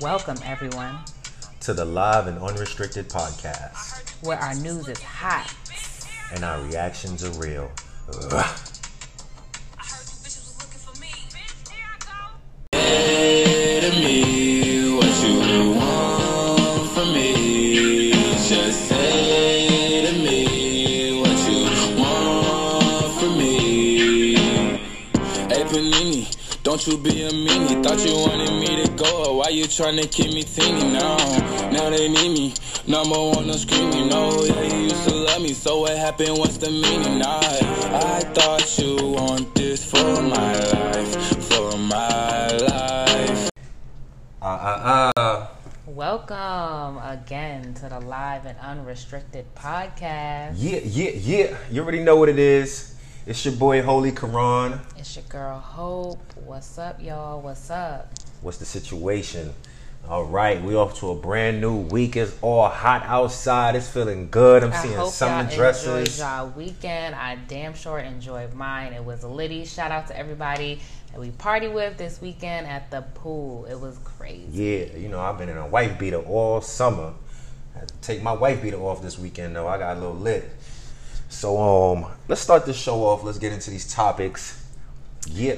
Welcome, everyone, to the live and unrestricted podcast, where our news is hot. and our reactions are real. Ugh. Say to me what you want from me. Just say to me what you want from me. Hey Panini, don't you be a meanie. Thought you you trying to keep me teeny now? Now they need me. Number one, I'm screaming. No, yeah, you used to love me. So what happened? What's the meaning? I, I thought you want this for my life. For my life. Uh, uh, uh. Welcome again to the live and unrestricted podcast. Yeah, yeah, yeah. You already know what it is. It's your boy Holy Quran. It's your girl Hope. What's up, y'all? What's up? What's the situation? All right, we off to a brand new week. It's all hot outside. It's feeling good. I'm I seeing hope summer y'all enjoyed dresses. y'all weekend. I damn sure enjoyed mine. It was litty. Shout out to everybody that we party with this weekend at the pool. It was crazy. Yeah, you know, I've been in a wife beater all summer. I had to take my wife beater off this weekend though. I got a little lit. So um let's start this show off. Let's get into these topics. Yeah.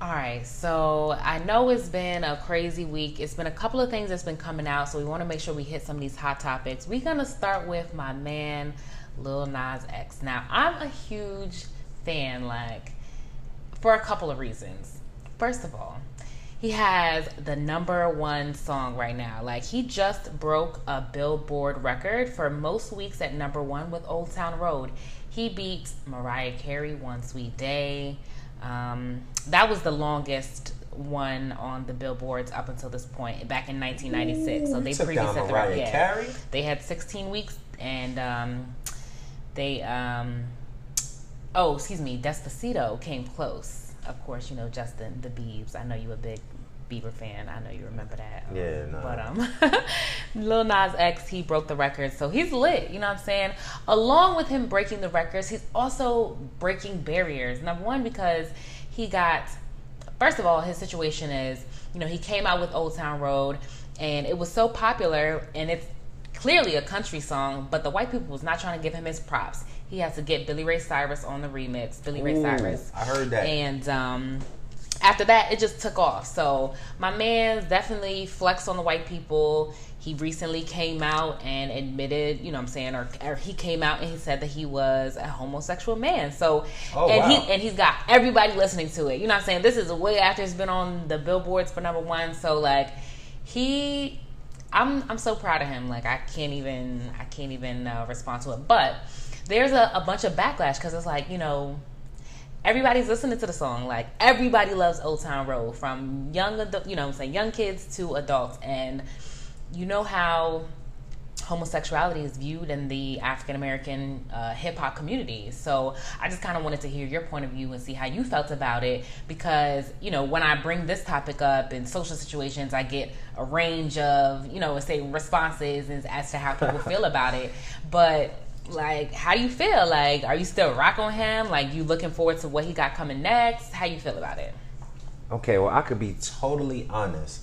All right, so I know it's been a crazy week. It's been a couple of things that's been coming out, so we want to make sure we hit some of these hot topics. We're gonna start with my man, Lil Nas X. Now, I'm a huge fan, like, for a couple of reasons. First of all, he has the number one song right now. Like, he just broke a Billboard record for most weeks at number one with Old Town Road. He beat Mariah Carey, One Sweet Day. Um, that was the longest one on the billboards up until this point, back in 1996. so they previously down the record. Yeah. They had 16 weeks, and um, they um, oh, excuse me, Despacito came close. Of course, you know Justin the Biebs. I know you a big Bieber fan. I know you remember that. Um, Yeah, nah. But um, Lil Nas X, he broke the record, so he's lit. You know what I'm saying? Along with him breaking the records, he's also breaking barriers. Number one, because he got first of all, his situation is, you know, he came out with Old Town Road and it was so popular and it's clearly a country song, but the white people was not trying to give him his props. He has to get Billy Ray Cyrus on the remix, Billy Ray Ooh, Cyrus. I heard that. And um after that it just took off. So my man definitely flexed on the white people. He recently came out and admitted, you know what I'm saying, or, or he came out and he said that he was a homosexual man. So Oh, and wow. he and he's got everybody listening to it. You know what I'm saying? This is way after it's been on the billboards for number one. So like he I'm I'm so proud of him. Like I can't even I can't even uh, respond to it. But there's a, a bunch of backlash because it's like you know everybody's listening to the song. Like everybody loves Old Town Road, from young adult, you know, I'm saying young kids to adults, and you know how homosexuality is viewed in the African American uh, hip hop community. So I just kind of wanted to hear your point of view and see how you felt about it because you know when I bring this topic up in social situations, I get a range of you know say responses as to how people feel about it, but. Like, how do you feel? Like, are you still rock on him? Like, you looking forward to what he got coming next? How you feel about it? Okay, well I could be totally honest.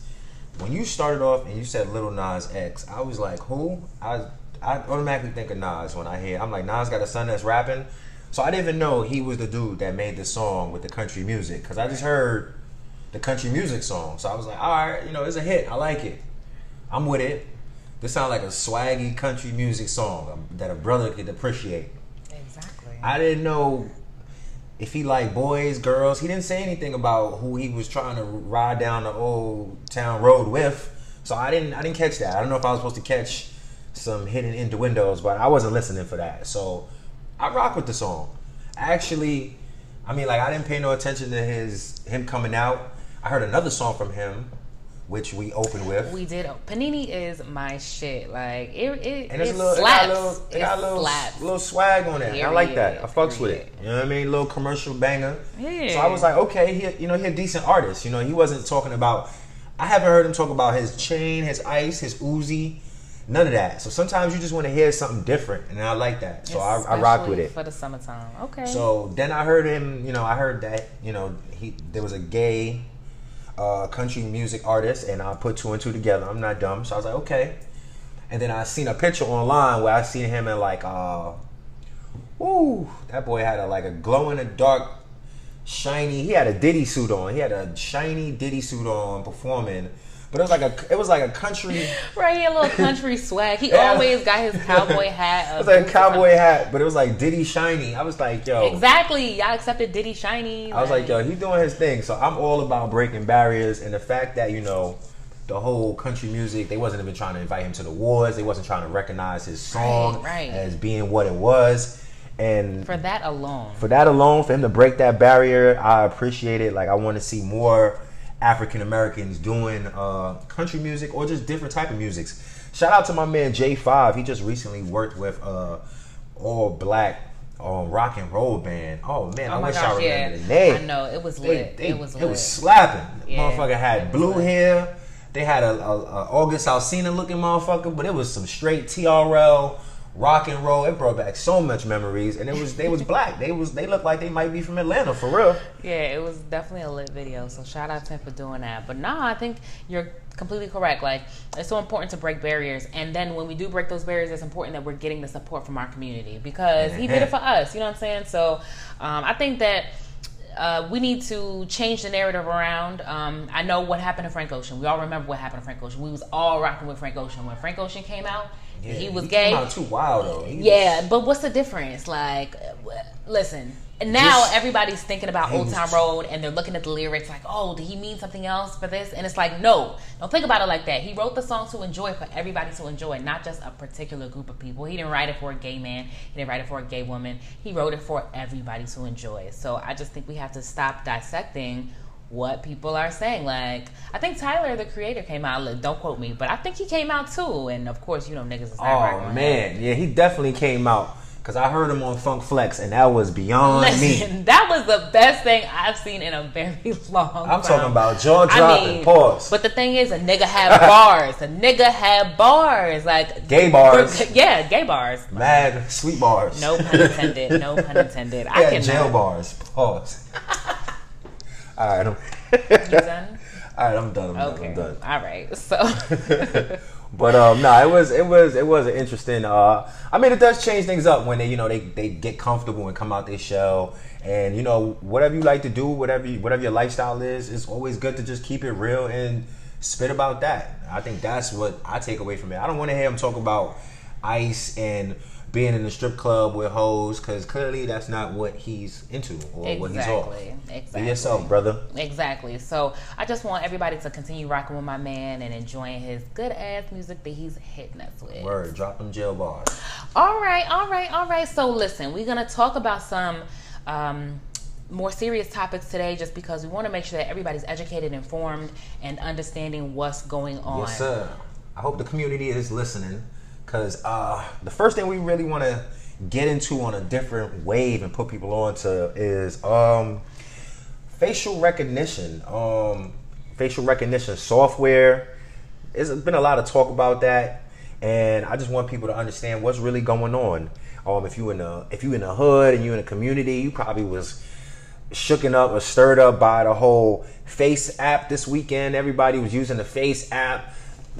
When you started off and you said Little Nas X, I was like, who? I I automatically think of Nas when I hear. I'm like, Nas got a son that's rapping. So I didn't even know he was the dude that made the song with the country music because I just heard the country music song. So I was like, all right, you know, it's a hit. I like it. I'm with it. This sounds like a swaggy country music song um, that a brother could appreciate. Exactly. I didn't know if he liked boys, girls. He didn't say anything about who he was trying to ride down the old town road with. So I didn't I didn't catch that. I don't know if I was supposed to catch some hidden innuendos, but I wasn't listening for that. So I rock with the song. Actually, I mean like I didn't pay no attention to his him coming out. I heard another song from him, which we opened with. We did. Panini is my shit. Like it, it, And it's it a little, slaps. it got a little, it got a little, slaps. little swag on it. I like that. I Period. fucks with it. You know what I mean? Little commercial banger. Yeah. So I was like, okay, he, you know, he a decent artist. You know, he wasn't talking about. I haven't heard him talk about his chain, his ice, his Uzi, none of that. So sometimes you just want to hear something different, and I like that. So I, I rock with it. for the summertime. Okay. So then I heard him, you know, I heard that, you know, he there was a gay uh, country music artist, and I put two and two together. I'm not dumb, so I was like, okay. And then I seen a picture online where I seen him in like, uh, woo, that boy had a like a glow in the dark, shiny. He had a Diddy suit on. He had a shiny Diddy suit on performing. But it was like a, it was like a country. Right, he had a little country swag. He Yeah. always got his cowboy hat. It uh, was like a cowboy hat, but it was like Diddy shiny. I was like, yo, Exactly. Y'all accepted Diddy Shiny. I was like, yo, he's doing his thing. So I'm all about breaking barriers and the fact that, you know, the whole country music, they wasn't even trying to invite him to the awards. They wasn't trying to recognize his song Right, right. as being what it was. And for that alone. for that alone, for him to break that barrier, I appreciate it. Like I want to see more African Americans doing uh, country music or just different type of musics. Shout out to my man J5. He just recently worked with uh, all black um, rock and roll band. Oh man, Oh I wish I gosh, remember yeah. the name. I know it was lit. they- it was lit. It was slapping. Yeah, motherfucker had blue lit. hair. They had a, a, a August Alsina looking motherfucker, but it was some straight TRL rock and roll. It brought back so much memories, and it was they was black. They was they looked like they might be from Atlanta for real. Yeah, it was definitely a lit video. So shout out to him for doing that. But nah, I think you're completely correct. Like it's so important to break barriers, and then when we do break those barriers, it's important that we're getting the support from our community because he did it for us. You know what I'm saying? So um, I think that. Uh, we need to change the narrative around. Um, I know what happened to Frank Ocean. We all remember what happened to Frank Ocean. We was all rocking with Frank Ocean when Frank Ocean came out. Yeah, he was he gay. Too wild though. He Yeah, was- but what's the difference? Like, listen. Now Just- everybody's thinking about Old Town Road and they're looking at the lyrics like, oh, did he mean something else for this? And it's like, no, don't think about it like that. He wrote the song to enjoy for everybody to enjoy, not just a particular group of people. He didn't write it for a gay man, he didn't write it for a gay woman. He wrote it for everybody to enjoy. So I just think we have to stop dissecting what people are saying. Like, I think Tyler, the creator, came out. look, Don't quote me, but I think he came out too. And of course, you know, niggas is not oh with him. man, yeah, he definitely came out because I heard him on Funk Flex, and that was beyond me. That was the best thing I've seen in a very long time. I'm talking about jaw I dropping. mean, pause. But the thing is, a nigga had bars. A nigga had bars. Like Gay bars. Yeah, gay bars. Mad sweet bars. No pun intended. No pun intended. I yeah, can jail bars. Pause. All right, I'm, done? all right, I'm done. I'm done. I'm done. All right. So But um, no, it was it was it was an interesting. Uh, I mean, it does change things up when they you know they, they get comfortable and come out their shell, and you know whatever you like to do, whatever you, whatever your lifestyle is, it's always good to just keep it real and spit about that. I think that's what I take away from it. I don't want to hear him talk about ice and being in the strip club with hoes because clearly that's not what he's into or what he's off. exactly. Be Exactly. yourself, brother. Exactly. So I just want everybody to continue rocking with my man and enjoying his good ass music that he's hitting us with. Word, drop them jail bars. All right, all right, all right. So listen, we're gonna talk about some um, more serious topics today, just because we want to make sure that everybody's educated, informed, and understanding what's going on. Yes, sir. I hope the community is listening because uh, the first thing we really want to get into on a different wave and put people on to is um, facial recognition. Um, facial recognition software. There's been a lot of talk about that, and I just want people to understand what's really going on. Um, if you in the if you in the hood and you in a community, you probably was shooken up or stirred up by the whole Face app this weekend. Everybody was using the Face app,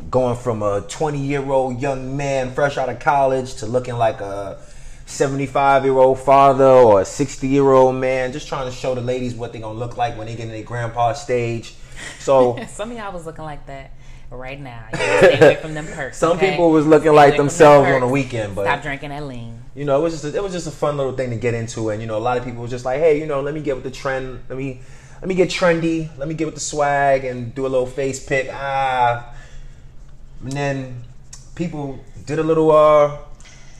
going from a 20 year old young man fresh out of college to looking like a 75 year old father or a 60 year old man, just trying to show the ladies what they're gonna look like when they get in their grandpa stage. So Some of y'all was looking like that right now. Stay away from them perks. some okay? people was looking Stay like from them themselves on the weekend, but Stop drinking that lean. you know, it was just a, it was just a fun little thing to get into, and you know, a lot of people was just like, hey, you know, let me get with the trend, let me let me get trendy, let me get with the swag and do a little face pick, ah, and then people did a little uh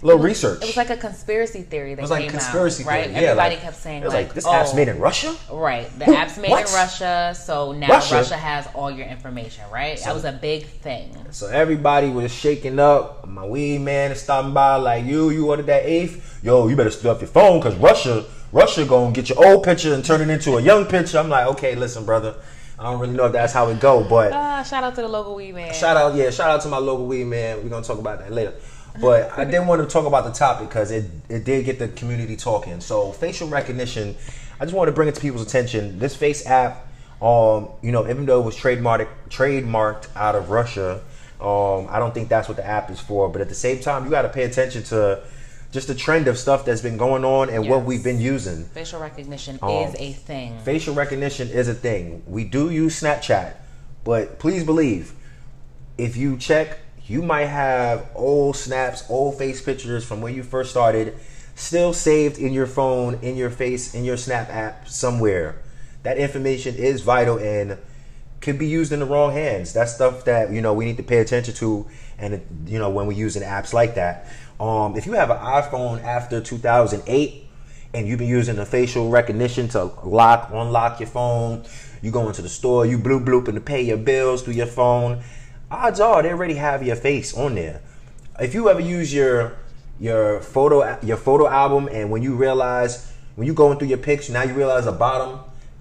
little research. It was like a conspiracy theory that It was like came conspiracy out, right? Yeah, Everybody like- kept saying it was like, like, this oh, app's made in Russia. Right. The app's made what? in Russia, so now Russia? Russia? has all your information, right? So- that was a big thing. So everybody was shaking up. My weed man is stopping by like, you, you ordered that eighth? Yo, you better stuff your phone because Russia, Russia gonna get your old picture and turn it into a young picture. I'm like, okay, listen, brother. I don't really know if that's how it go, but Ah, shout out to the local weed man. shout out, yeah, shout out to my local weed man. We're gonna talk about that later. But I did want to talk about the topic because it, it did get the community talking. So facial recognition, I just want to bring it to people's attention. This face app, Um, you know, even though it was trademarked trademarked out of Russia, um, I don't think that's what the app is for. But at the same time, you got to pay attention to just the trend of stuff that's been going on and what we've been using. Facial recognition Um, is a thing. Facial recognition is a thing. We do use Snapchat, but please believe, if you check, you might have old snaps, old face pictures from when you first started, still saved in your phone, in your face, in your Snap app somewhere. That information is vital and could be used in the wrong hands. That's stuff that you know we need to pay attention to, and you know when we're using apps like that. Um, if you have an iPhone after 2008 and you've been using the facial recognition to lock, unlock your phone, you go into the store, you bloop bloop and to pay your bills through your phone. Odds are they already have your face on there. If you ever use your your photo your photo album and when you realize when you going through your pics, now you realize the bottom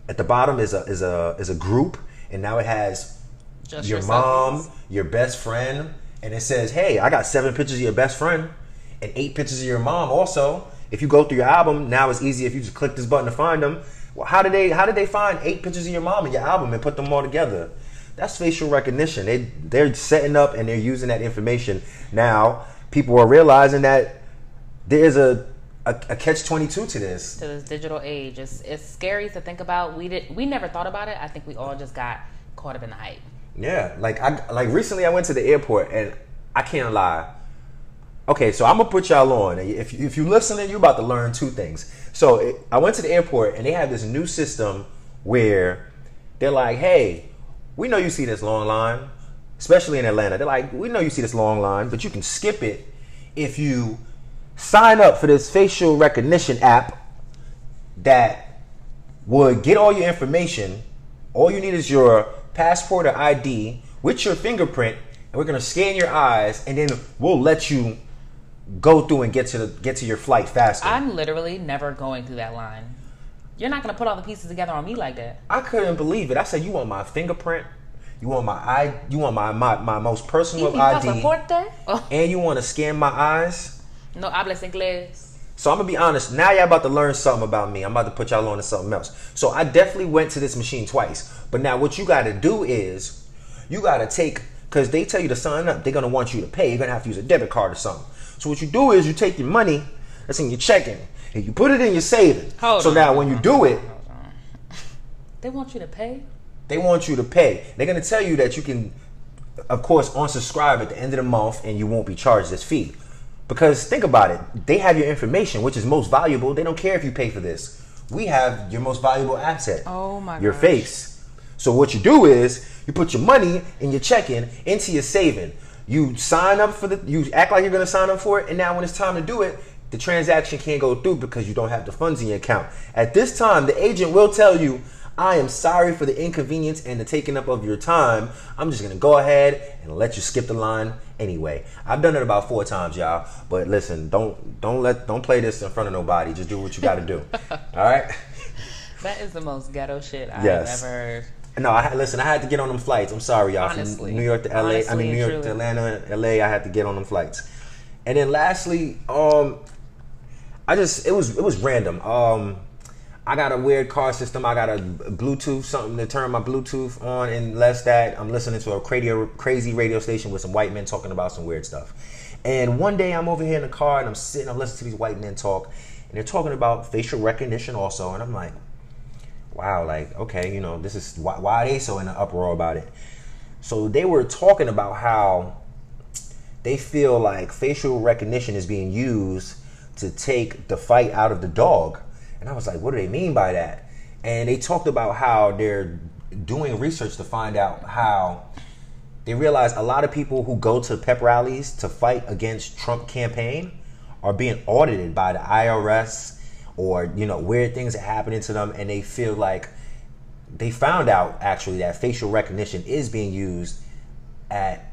at the bottom is a is a is a group and now it has Just your your mom, your best friend, and it says, "Hey, I got seven pictures of your best friend and eight pictures of your mom." Also, if you go through your album, now it's easy if you just click this button to find them. Well, how did they how did they find eight pictures of your mom in your album and put them all together? That's facial recognition. They they're setting up and they're using that information. Now, people are realizing that there is a a, a catch twenty two to this. to this digital age. It's it's scary to think about. We did we never thought about it. I think we all just got caught up in the hype. Yeah, like I like recently I went to the airport and I can't lie. Okay, so I'm gonna put y'all on. If if you listening, you're about to learn two things. So it, I went to the airport and they have this new system where they're like, "Hey, we know you see this long line, especially in Atlanta. They're like, we know you see this long line, but you can skip it if you sign up for this facial recognition app that would get all your information. All you need is your passport or ID with your fingerprint, and we're gonna scan your eyes, and then we'll let you go through and get to the get to your flight faster. I'm literally never going through that line. You're not gonna put all the pieces together on me like that. I couldn't believe it. I said, "You want my fingerprint? You want my eye? You want my my, my most personal ¿Y ID. Oh, and you want to scan my eyes?" no hablas inglés. So I'm gonna be honest. Now y'all about to learn something about me. I'm about to put y'all on to something else. So I definitely went to this machine twice. But now what you got to do is you got to take because they tell you to sign up. They're gonna want you to pay. You're gonna have to use a debit card or something. So what you do is you take your money that's in your checking and you put it in your savings. Hold so on, now when you do it, They want you to pay. they want you to pay. They're gonna tell you that you can, of course, unsubscribe at the end of the month and you won't be charged this fee. Because think about it, they have your information, which is most valuable. They don't care if you pay for this. We have your most valuable asset. Oh my Your gosh. face. So what you do is you put your money in your checking into your saving. You sign up for the you act like you're gonna sign up for it, and now when it's time to do it, the transaction can't go through because you don't have the funds in your account. At this time, the agent will tell you, I am sorry for the inconvenience and the taking up of your time. I'm just gonna go ahead and let you skip the line anyway. I've done it about four times, y'all. But listen, don't don't let don't play this in front of nobody. Just do what you gotta do. All right? That is the most ghetto shit I've Yes. ever. No, I had- listen. I had to get on them flights. I'm sorry, y'all. Honestly. From New York to LA. I mean, New York truly. to Atlanta, LA. I had to get on them flights. And then lastly, um, I just it was it was random. Um, I got a weird car system. I got a Bluetooth something to turn my Bluetooth on, and less that I'm listening to a radio, crazy radio station with some white men talking about some weird stuff. And one day I'm over here in the car and I'm sitting, I'm listening to these white men talk, and they're talking about facial recognition also, and I'm like, wow, like okay, you know, this is why, why are they so in an uproar about it? So they were talking about how they feel like facial recognition is being used to take the fight out of the dog. And I was like, what do they mean by that? And they talked about how they're doing research to find out how they realize a lot of people who go to pep rallies to fight against Trump campaign are being audited by the IRS or you know weird things are happening to them and they feel like they found out actually that facial recognition is being used at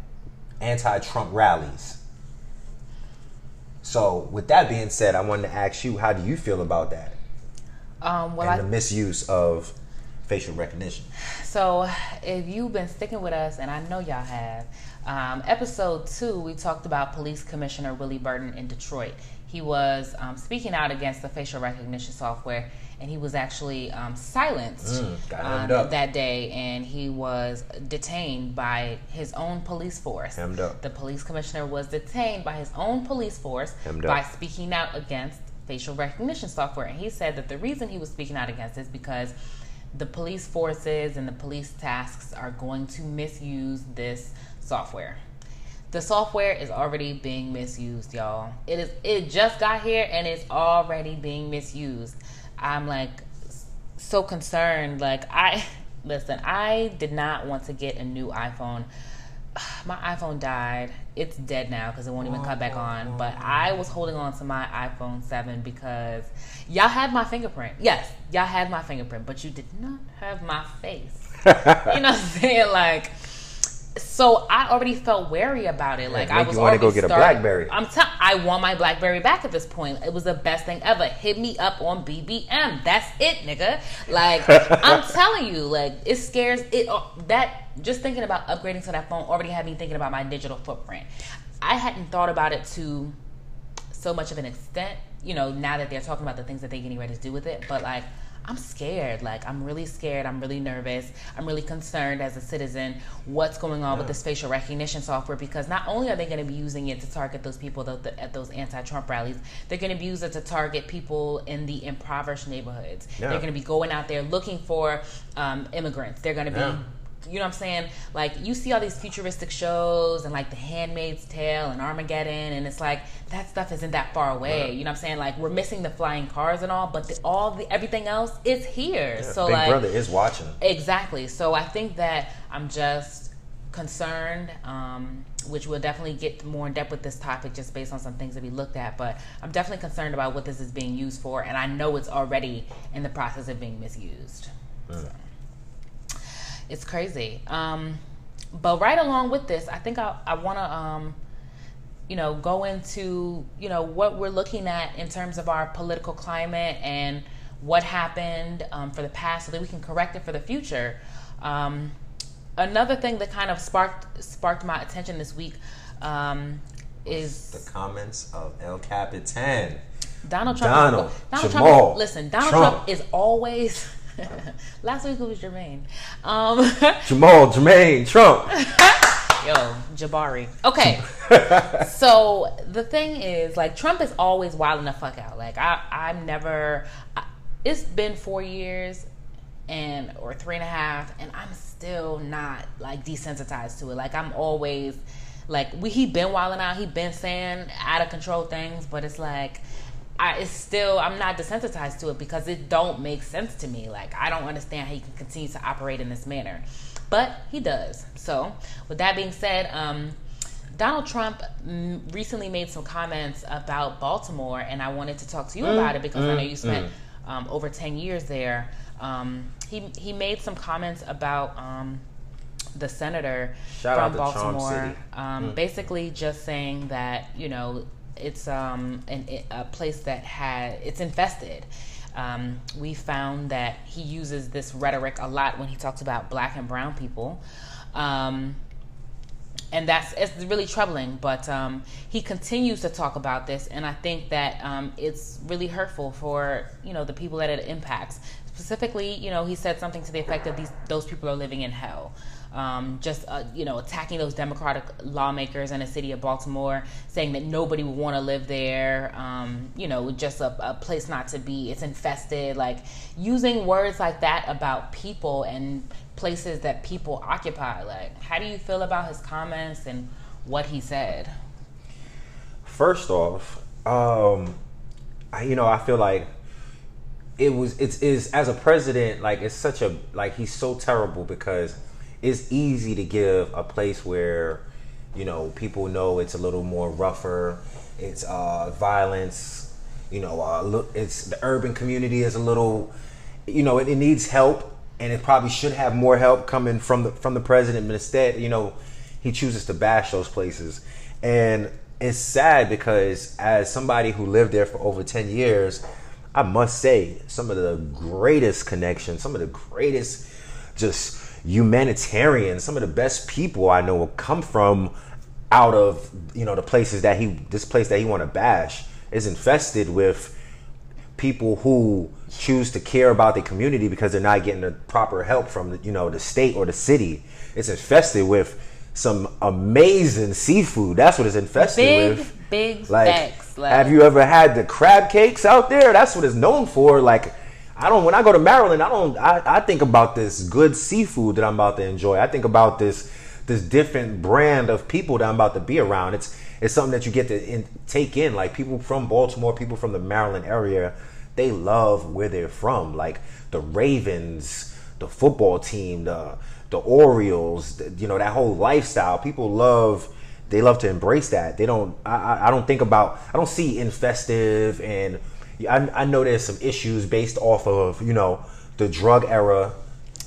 anti-Trump rallies. So, with that being said, I wanted to ask you, how do you feel about that Um, well, and I the misuse of facial recognition? So, if you've been sticking with us, and I know y'all have, um, episode two, we talked about Police Commissioner Willie Burton in Detroit. He was um, speaking out against the facial recognition software, and he was actually um, silenced Mm, um, that day, and he was detained by his own police force. The police commissioner was detained by his own police force by speaking out against facial recognition software. And he said that the reason he was speaking out against is because the police forces and the police tasks are going to misuse this software. The software is already being misused, y'all. It is it just got here and it's already being misused. I'm like so concerned. Like I listen, I did not want to get a new iPhone. My iPhone died. It's dead now because it won't even cut back oh, on. Oh, but oh. I was holding on to my iPhone 7 because y'all had my fingerprint. Yes, y'all had my fingerprint, but you did not have my face. you know what I'm saying? Like, so I already felt wary about it. Like I was you wanna already go get a BlackBerry. I'm tell I want my BlackBerry back at this point. It was the best thing ever. Hit me up on BBM. That's it, nigga. Like I'm telling you, like it scares it. uh, That just thinking about upgrading to that phone already had me thinking about my digital footprint. I hadn't thought about it to so much of an extent. You know, now that they're talking about the things that they're getting ready to do with it, but like. I'm scared. Like, I'm really scared. I'm really nervous. I'm really concerned as a citizen what's going on with this facial recognition software because not only are they going to be using it to target those people that, at those anti Trump rallies, they're going to be using it to target people in the impoverished neighborhoods. Yeah. They're going to be going out there looking for um, immigrants. They're going to be Yeah. You know what I'm saying? Like you see all these futuristic shows and like The Handmaid's Tale and Armageddon, and it's like that stuff isn't that far away. You know what I'm saying? Like we're missing the flying cars and all, but the, all the everything else is here. so Big like Brother is watching. exactly. So I think that I'm just concerned, um, which we'll definitely get more in depth with this topic just based on some things that we looked at. But I'm definitely concerned about what this is being used for, and I know it's already in the process of being misused. So, it's crazy. Um, but right along with this, I think I, I want to, um, you know, go into, you know, what we're looking at in terms of our political climate and what happened um, for the past so that we can correct it for the future. Um, another thing that kind of sparked sparked my attention this week um, is The comments of El Capitan. Donald Trump. Donald, Donald Jamal, Trump. Listen, Donald Trump. Trump, is always. Last week it was Jermaine. Um, Jamal, Jermaine, Trump. Yo, Jabari. Okay. so the thing is, like, Trump is always wilding the fuck out. Like, I, I'm never. I, it's been four years, and or three and a half, and I'm still not like desensitized to it. Like, I'm always like, we he been wilding out. He been saying out of control things, but it's like. I, it's still I'm not desensitized to it because it don't make sense to me. Like I don't understand how he can continue to operate in this manner, but he does. So with that being said, um, Donald Trump mm, recently made some comments about Baltimore, and I wanted to talk to you about it because I know you spent um, over ten years there. Um, he he made some comments about. Um, the senator Shout out from to Baltimore, City. um, basically just saying that you know it's um an, a place that had it's infested. Um, we found that he uses this rhetoric a lot when he talks about black and brown people. Um, and that's it's really troubling. But um, he continues to talk about this, and I think that um, it's really hurtful for you know the people that it impacts. Specifically, you know, he said something to the effect of these those people are living in hell. Um, just uh, you know, attacking those Democratic lawmakers in the city of Baltimore, saying that nobody would want to live there. Um, you know, just a, a place not to be. It's infested. Like using words like that about people and places that people occupy. Like, how do you feel about his comments and what he said? First off, um, I, you know, I feel like it was it's is as a president like it's such a like he's so terrible because it's easy to give a place where you know people know it's a little more rougher it's uh violence you know uh, it's the urban community is a little you know it, it needs help and it probably should have more help coming from the from the president but instead you know he chooses to bash those places. And it's sad because as somebody who lived there for over 10 years i must say some of the greatest connections some of the greatest just humanitarians some of the best people i know will come from out of you know the places that he this place that he want to bash is infested with people who choose to care about the community because they're not getting the proper help from you know the state or the city. It's infested with some amazing seafood. That's what it's infested Big, with. big Like, facts. Like, have you ever had the crab cakes out there? That's what it's known for. Like, I don't. When I go to Maryland, I don't. I, I think about this good seafood that I'm about to enjoy. I think about this this different brand of people that I'm about to be around. It's it's something that you get to in, take in. Like people from Baltimore, people from the Maryland area, they love where they're from. Like the Ravens, the football team, the the Orioles. the- you know that whole lifestyle. People love they love to embrace that. They don't. I, I- I don't think about. I don't see infestive, and I, I know there's some issues based off of you know the drug era,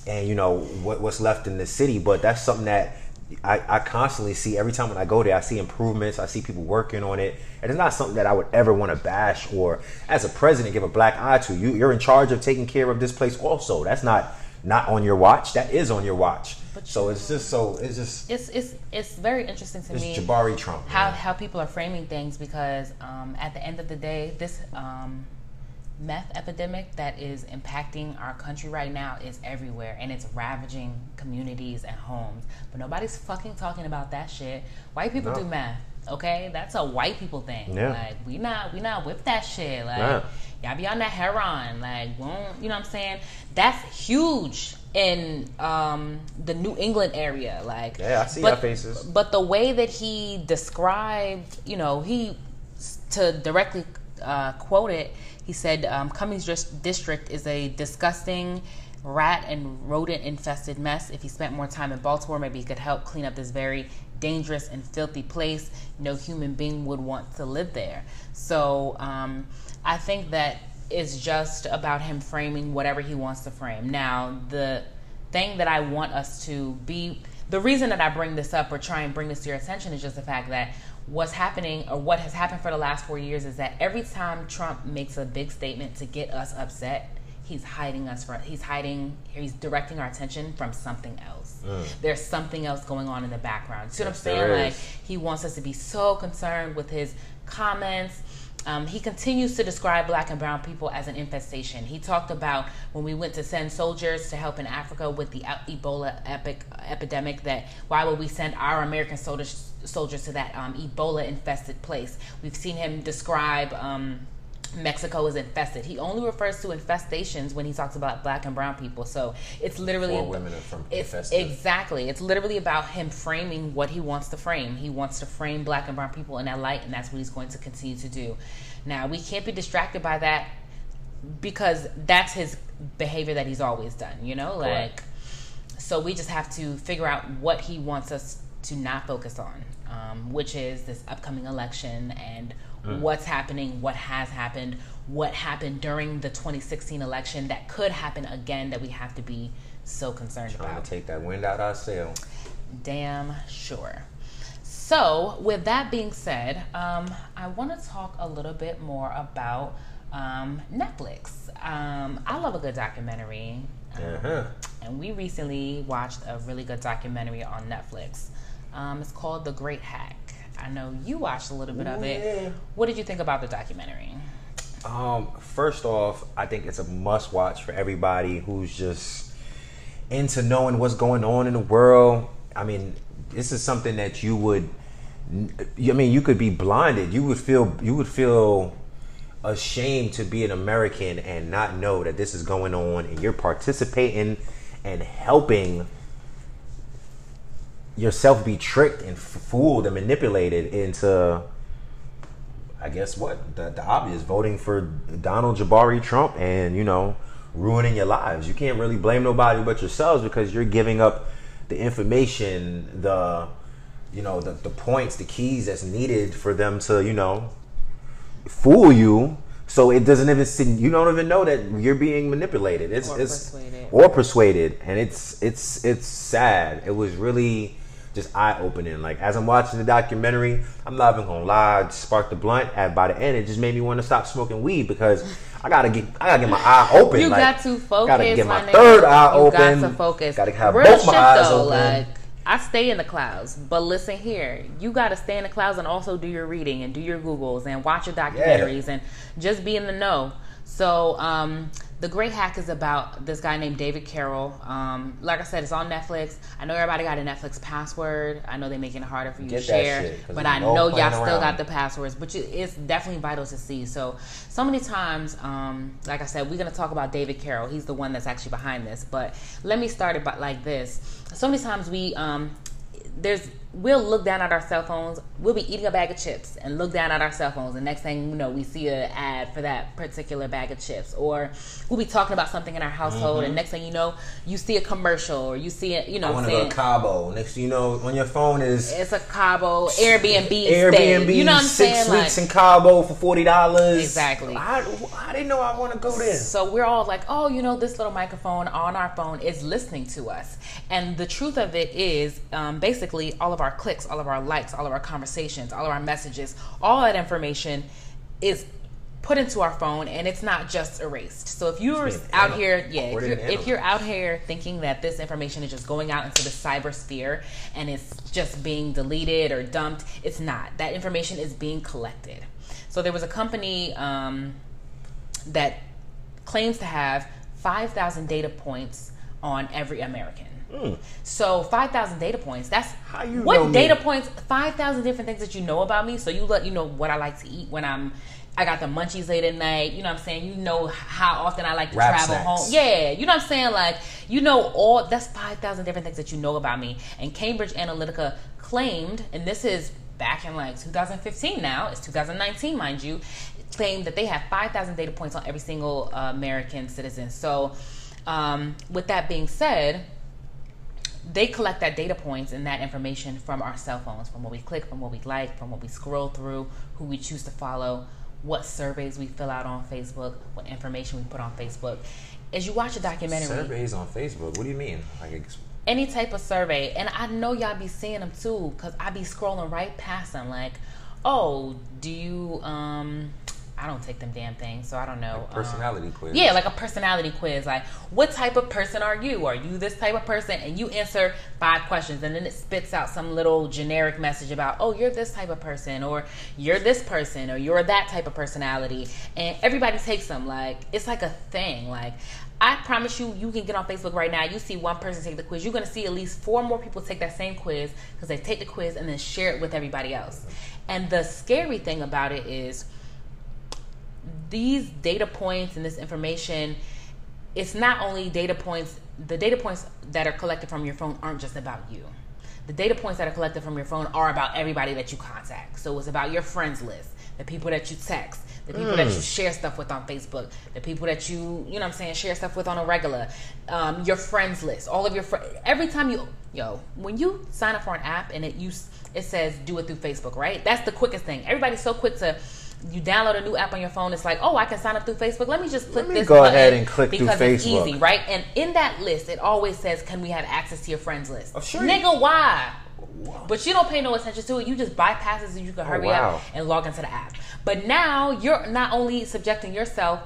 and you know what, what's left in the city. But that's something that I, I constantly see every time when I go there. I see improvements. I see people working on it, and it's not something that I would ever want to bash or, as a president, give a black eye to. You you're in charge of taking care of this place. Also, that's not not on your watch. That is on your watch. But so it's just so it's just it's it's it's very interesting to it's me Jabari Trump. how man. how people are framing things because um, at the end of the day, this um, meth epidemic that is impacting our country right now is everywhere and it's ravaging communities and homes. But nobody's fucking talking about that shit. White people No. do meth. Okay, that's a white people thing. Yeah. Like we not we not with that shit. Like Yeah. y'all be on that heroin. Like won't you know what I'm saying? That's huge in um, the New England area. Like Yeah, I see but- your faces. but the way that he described, you know, he to directly uh, quote it, he said, um, "Cummings Dis- District is a disgusting." Rat and rodent infested mess. If he spent more time in Baltimore, maybe he could help clean up this very dangerous and filthy place. No human being would want to live there. So um, I think that it's just about him framing whatever he wants to frame. Now, the thing that I want us to be the reason that I bring this up or try and bring this to your attention is just the fact that what's happening or what has happened for the last four years is that every time Trump makes a big statement to get us upset, he's hiding us from he's hiding he's directing our attention from something else. Mm. There's something else going on in the background. See what I'm saying? Like he wants us to be so concerned with his comments. Um, he continues to describe black and brown people as an infestation. He talked about when we went to send soldiers to help in Africa with the Ebola epic, epidemic, that why would we send our American soldiers, soldiers to that um, Ebola infested place? We've seen him describe. Um, Mexico is infested. He only refers to infestations when he talks about black and brown people. So it's literally women are from it's infested. exactly. It's literally about him framing what he wants to frame. He wants to frame black and brown people in that light, and that's what he's going to continue to do. Now we can't be distracted by that because that's his behavior that he's always done. You know, like Correct. so we just have to figure out what he wants us to not focus on, um, which is this upcoming election and Mm. what's happening, what has happened, what happened during the 2016 election that could happen again that we have to be so concerned Trying about. to take that wind out our sail. Damn sure. So, with that being said, um, I want to talk a little bit more about um, Netflix. Um, I love a good documentary. Um, Uh-huh. and we recently watched a really good documentary on Netflix. Um, it's called The Great Hack. I know you watched a little bit of Yeah. it. What did you think about the documentary? Um, first off, I think it's a must watch for everybody who's just into knowing what's going on in the world. I mean, this is something that you would I mean, you could be blinded. You would feel you would feel ashamed to be an American and not know that this is going on and you're participating and helping yourself be tricked and fooled and manipulated into I guess what the, the obvious voting for Donald Jabari Trump and you know ruining your lives. You can't really blame nobody but yourselves because you're giving up the information, the you know the, the points, the keys that's needed for them to you know fool you. So it doesn't even seem- you don't even know that you're being manipulated. It's Or it's persuaded. or persuaded, and it's it's it's sad. It was really just eye opening. Like as I'm watching the documentary, I'm not even gonna lie. Sparked the blunt. At by the end, it just made me want to stop smoking weed because I gotta get I gotta get my eye open. You like, got to focus. Gotta get my nigga. third eye you open. Got to focus. Gotta have Real both my eyes though, open. Like I stay in the clouds, but listen here, you got to stay in the clouds and also do your reading and do your Googles and watch your documentaries and just be in the know. So, um, the Great Hack is about this guy named David Carroll. Um, like I said, it's on Netflix. I know everybody got a Netflix password. I know they're making it harder for you Get to share, shit, but I no know y'all still got the passwords. But you, it's definitely vital to see. So, so many times, um, like I said, we're gonna talk about David Carroll. He's the one that's actually behind this. But let me start it by, like this. So many times we um, there's we'll look down at our cell phones. We'll be eating a bag of chips and look down at our cell phones, and next thing you know, we see an ad for that particular bag of chips. Or we'll be talking about something in our household, and next thing you know, you see a commercial or you see it. You know, I want to go to Cabo. Next, thing you know, on your phone is it's a Cabo Airbnb. Airbnb. stay. You know what I'm six saying? weeks in Cabo for forty dollars. Exactly. I, I didn't know I want to go there. So we're all like, oh, you know, this little microphone on our phone is listening to us. And the truth of it is, um, basically, all of our clicks, all of our likes, all of our conversations, all of our messages, all that information is put into our phone and it's not just erased. So if you're out anal- here, yeah, if you're, if you're out here thinking that this information is just going out into the cyber sphere and it's just being deleted or dumped, it's not. That information is being collected. So there was a company um, that claims to have 5,000 data points on every American. So 5,000 data points. That's. How you what know me? data points? 5,000 different things that you know about me. So you let you know what I like to eat when I'm. I got the munchies late at night. You know what I'm saying? You know how often I like to Rap travel snacks. home. Yeah, you know what I'm saying? Like you know all that's 5,000 different things that you know about me. And Cambridge Analytica claimed, and this is back in like 2015 now. It's 2019, mind you. Claimed that they have 5,000 data points on every single uh, American citizen. So, um, with that being said, they collect that data points and that information from our cell phones, from what we click, from what we like, from what we scroll through, who we choose to follow, what surveys we fill out on Facebook, what information we put on Facebook. As you watch a documentary, Surveys on Facebook. What do you mean? Like, any type of survey, and I know y'all be seeing them too, cause I be scrolling right past them. Like, oh, do you? um I don't take them damn things, so I don't know. um, personality quiz. yeah, like a personality quiz. Like, what type of person are you? Are you this type of person? And you answer five questions, and then it spits out some little generic message about, oh, you're this type of person, or you're this person, or you're that type of personality. And everybody takes them. Like, it's like a thing. Like, I promise you, you can get on Facebook right now. You see one person take the quiz. You're going to see at least four more people take that same quiz because they take the quiz and then share it with everybody else. And the scary thing about it is, these data points and this information it's not only data points the data points that are collected from your phone aren't just about you. The data points that are collected from your phone are about everybody that you contact. So it's about your friends list the people that you text the people that you share stuff with on facebook the people that you you know what i'm saying share stuff with on a regular um, your friends list all of your friends every time you yo when you sign up for an app and it you it says do it through facebook right? That's the quickest thing. Everybody's so quick to you download a new app on your phone. It's like, oh, I can sign up through Facebook. Let me just click me this. go button ahead and click through because it's Facebook. easy, right? And in that list, it always says, "Can we have access to your friends list?" Oh, sure. Nigga, why? But you don't pay no attention to it. You just bypass it so you can hurry Oh, wow. up and log into the app. But now you're not only subjecting yourself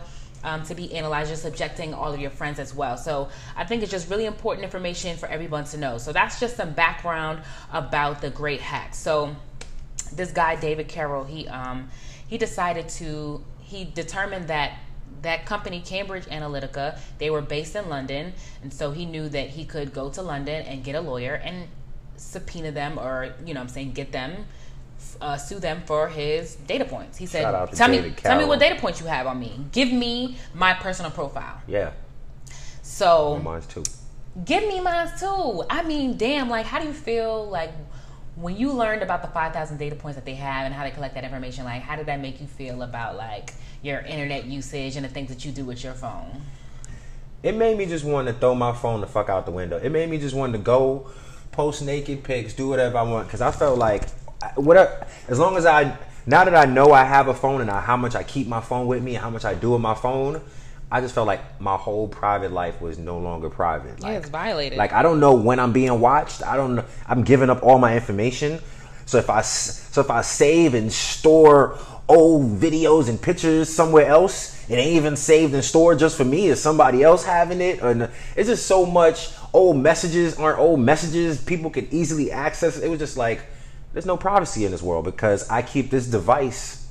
um, to be analyzed, you're subjecting all of your friends as well. So I think it's just really important information for everyone to know. So that's just some background about the great hack. So this guy David Carroll, he um, he decided to he determined that that company Cambridge Analytica they were based in London, and so he knew that he could go to London and get a lawyer and subpoena them or you know what I'm saying get them. Uh, sue them for his data points. He said, "Tell me, tell me what data points you have on me. Give me my personal profile." Yeah. So Mine's too. Give me mine too. I mean, damn, like, how do you feel like when you learned about the 5,000 data points that they have and how they collect that information? Like, how did that make you feel about like your internet usage and the things that you do with your phone? It made me just want to throw my phone the fuck out the window. It made me just want to go post naked pics, do whatever I want, because I felt like, whatever. As long as I, now that I know I have a phone and I, how much I keep my phone with me and how much I do with my phone, I just felt like my whole private life was no longer private. Like, it's violated. Like I don't know when I'm being watched. I don't know. I'm giving up all my information. So if I so if I save and store old videos and pictures somewhere else, it ain't even saved and stored just for me. Is somebody else having it? And it's just so much old messages aren't old messages. People can easily access. It was just like there's no privacy in this world because I keep this device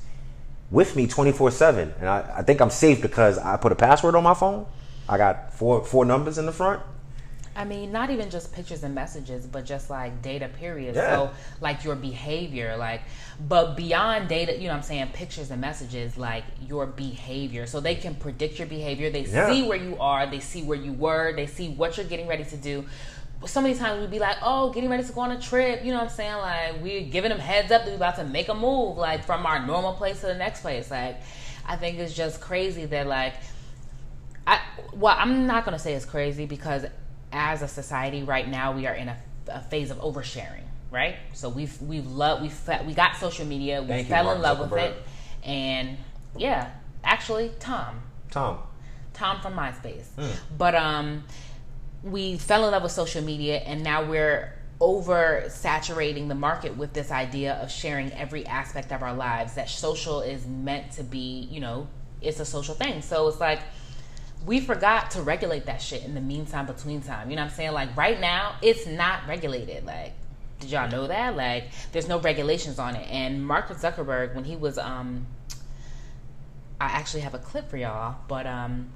with me 24 7 and I, I think i'm safe because i put a password on my phone i got four four numbers in the front I mean, not even just pictures and messages, but just like data period. Yeah. So like your behavior, like but beyond data, you know what I'm saying, pictures and messages, like your behavior. So they can predict your behavior. They Yeah. see where you are, they see where you were, they see what you're getting ready to do. So many times we'd be like, oh, getting ready to go on a trip, you know what I'm saying? Like we're giving them heads up that we're about to make a move, like from our normal place to the next place. Like I think it's just crazy that like I well, I'm not gonna say it's crazy because as a society right now, we are in a, a phase of oversharing, right? So we've we've loved we fe- we got social media, we Thank you, fell in love with it, and yeah, actually, Tom, tom Tom from MySpace. Hmm. But um, we fell in love with social media, and now we're over saturating the market with this idea of sharing every aspect of our lives. That social is meant to be, you know, it's a social thing. So it's like we forgot to regulate that shit in the meantime, between time. You know what I'm saying? Like right now, it's not regulated. Like, did y'all know that? Like, there's no regulations on it. And Mark Zuckerberg, when he was um, I actually have a clip for y'all, but um,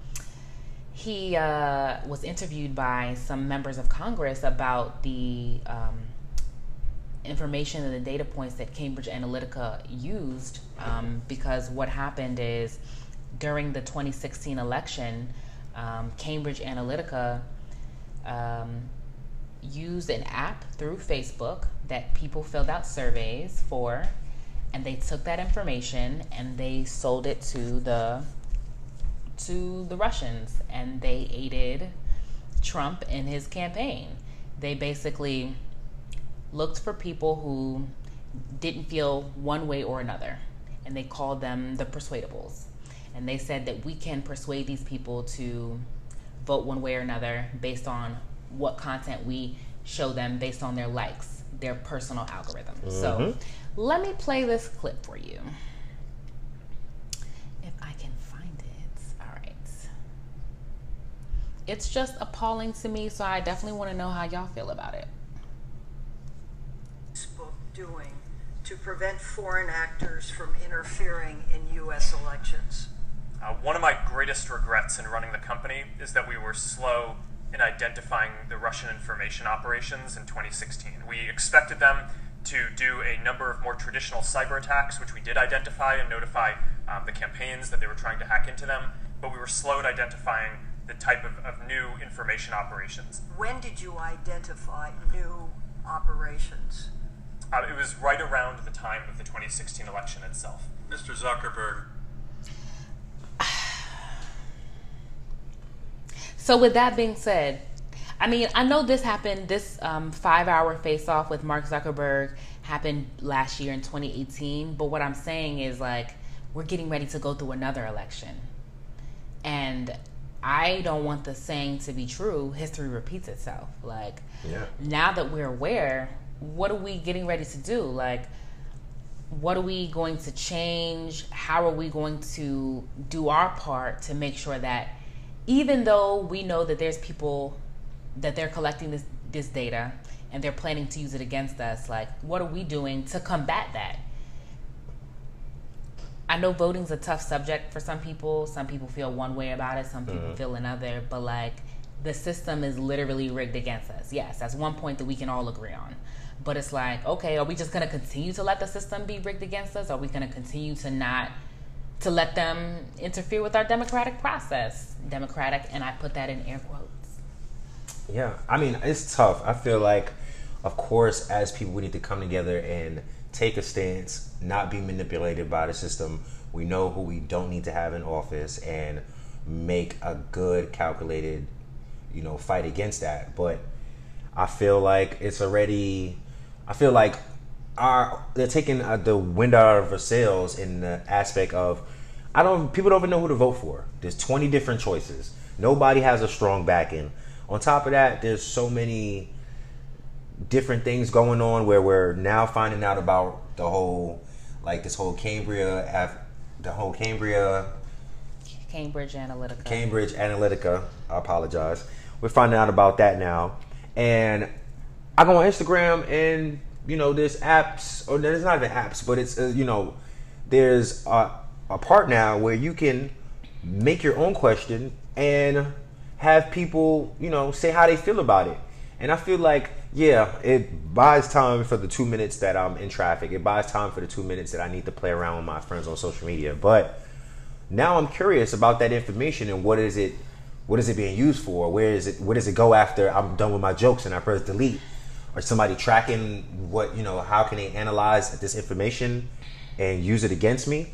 he uh, was interviewed by some members of Congress about the um, information and the data points that Cambridge Analytica used. Um, because what happened is during the 2016 election, um, Cambridge Analytica um, used an app through Facebook that people filled out surveys for, and they took that information and they sold it to the to the Russians, and they aided Trump in his campaign. They basically looked for people who didn't feel one way or another, and they called them the persuadables. And they said that we can persuade these people to vote one way or another based on what content we show them based on their likes, their personal algorithm. So mm-hmm. let me play this clip for you. If I can find it. All right. It's just appalling to me, so I definitely want to know how y'all feel about it. Facebook doing to prevent foreign actors from interfering in U.S. elections? Uh, one of my greatest regrets in running the company is that we were slow in identifying the Russian information operations in 2016. We expected them to do a number of more traditional cyber attacks, which we did identify and notify um, the campaigns that they were trying to hack into them, but we were slow at identifying the type of, of new information operations. When did you identify new operations? Uh, it was right around the time of the 2016 election itself. Mr. Zuckerberg, So, with that being said, I mean, I know this happened, this um, five hour face off with Mark Zuckerberg happened last year in 2018. But what I'm saying is, like, we're getting ready to go through another election. And I don't want the saying to be true history repeats itself. Like, Yeah. now that we're aware, what are we getting ready to do? Like, what are we going to change? How are we going to do our part to make sure that even though we know that there's people that they're collecting this this data and they're planning to use it against us, like what are we doing to combat that? I know voting's a tough subject for some people. Some people feel one way about it, some people mm-hmm. feel another, but like the system is literally rigged against us. Yes, that's one point that we can all agree on. But it's like, okay, are we just going to continue to let the system be rigged against us? Are we going to continue to not to let them interfere with our democratic process? Democratic, and I put that in air quotes. Yeah, I mean, it's tough. I feel like, of course, as people, we need to come together and take a stance, not be manipulated by the system. We know who we don't need to have in office and make a good, calculated, you know, fight against that. But I feel like it's already, I feel like our they're taking uh, the wind out of our sails in the aspect of I don't people don't even know who to vote for. There's 20 different choices. Nobody has a strong backing. On top of that, there's so many different things going on where we're now finding out about the whole like this whole Cambria af- the whole Cambria Cambridge Analytica. Cambridge Analytica, I apologize, we're finding out about that now. And I go on Instagram and you know there's apps or there's not even apps, but it's uh, you know there's a, a part now where you can make your own question and have people you know say how they feel about it. And I feel like yeah, it buys time for the two minutes that I'm in traffic. It buys time for the two minutes that I need to play around with my friends on social media. But now I'm curious about that information and what is it what is it being used for? Where is it? Where does it go after I'm done with my jokes and I press delete? Or somebody tracking what you know? How can they analyze this information and use it against me?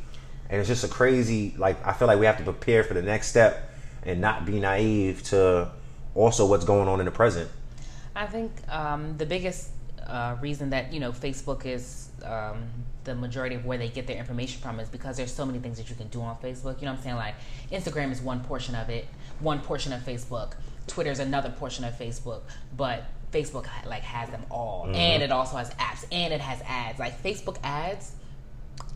And it's just a crazy. Like I feel like we have to prepare for the next step and not be naive to also what's going on in the present. I think um, the biggest uh, reason that you know Facebook is um, the majority of where they get their information from is because there's so many things that you can do on Facebook. You know what I'm saying? Like Instagram is one portion of it, one portion of Facebook. Twitter is another portion of Facebook, but Facebook like has them all, and it also has apps, and it has ads. Like Facebook ads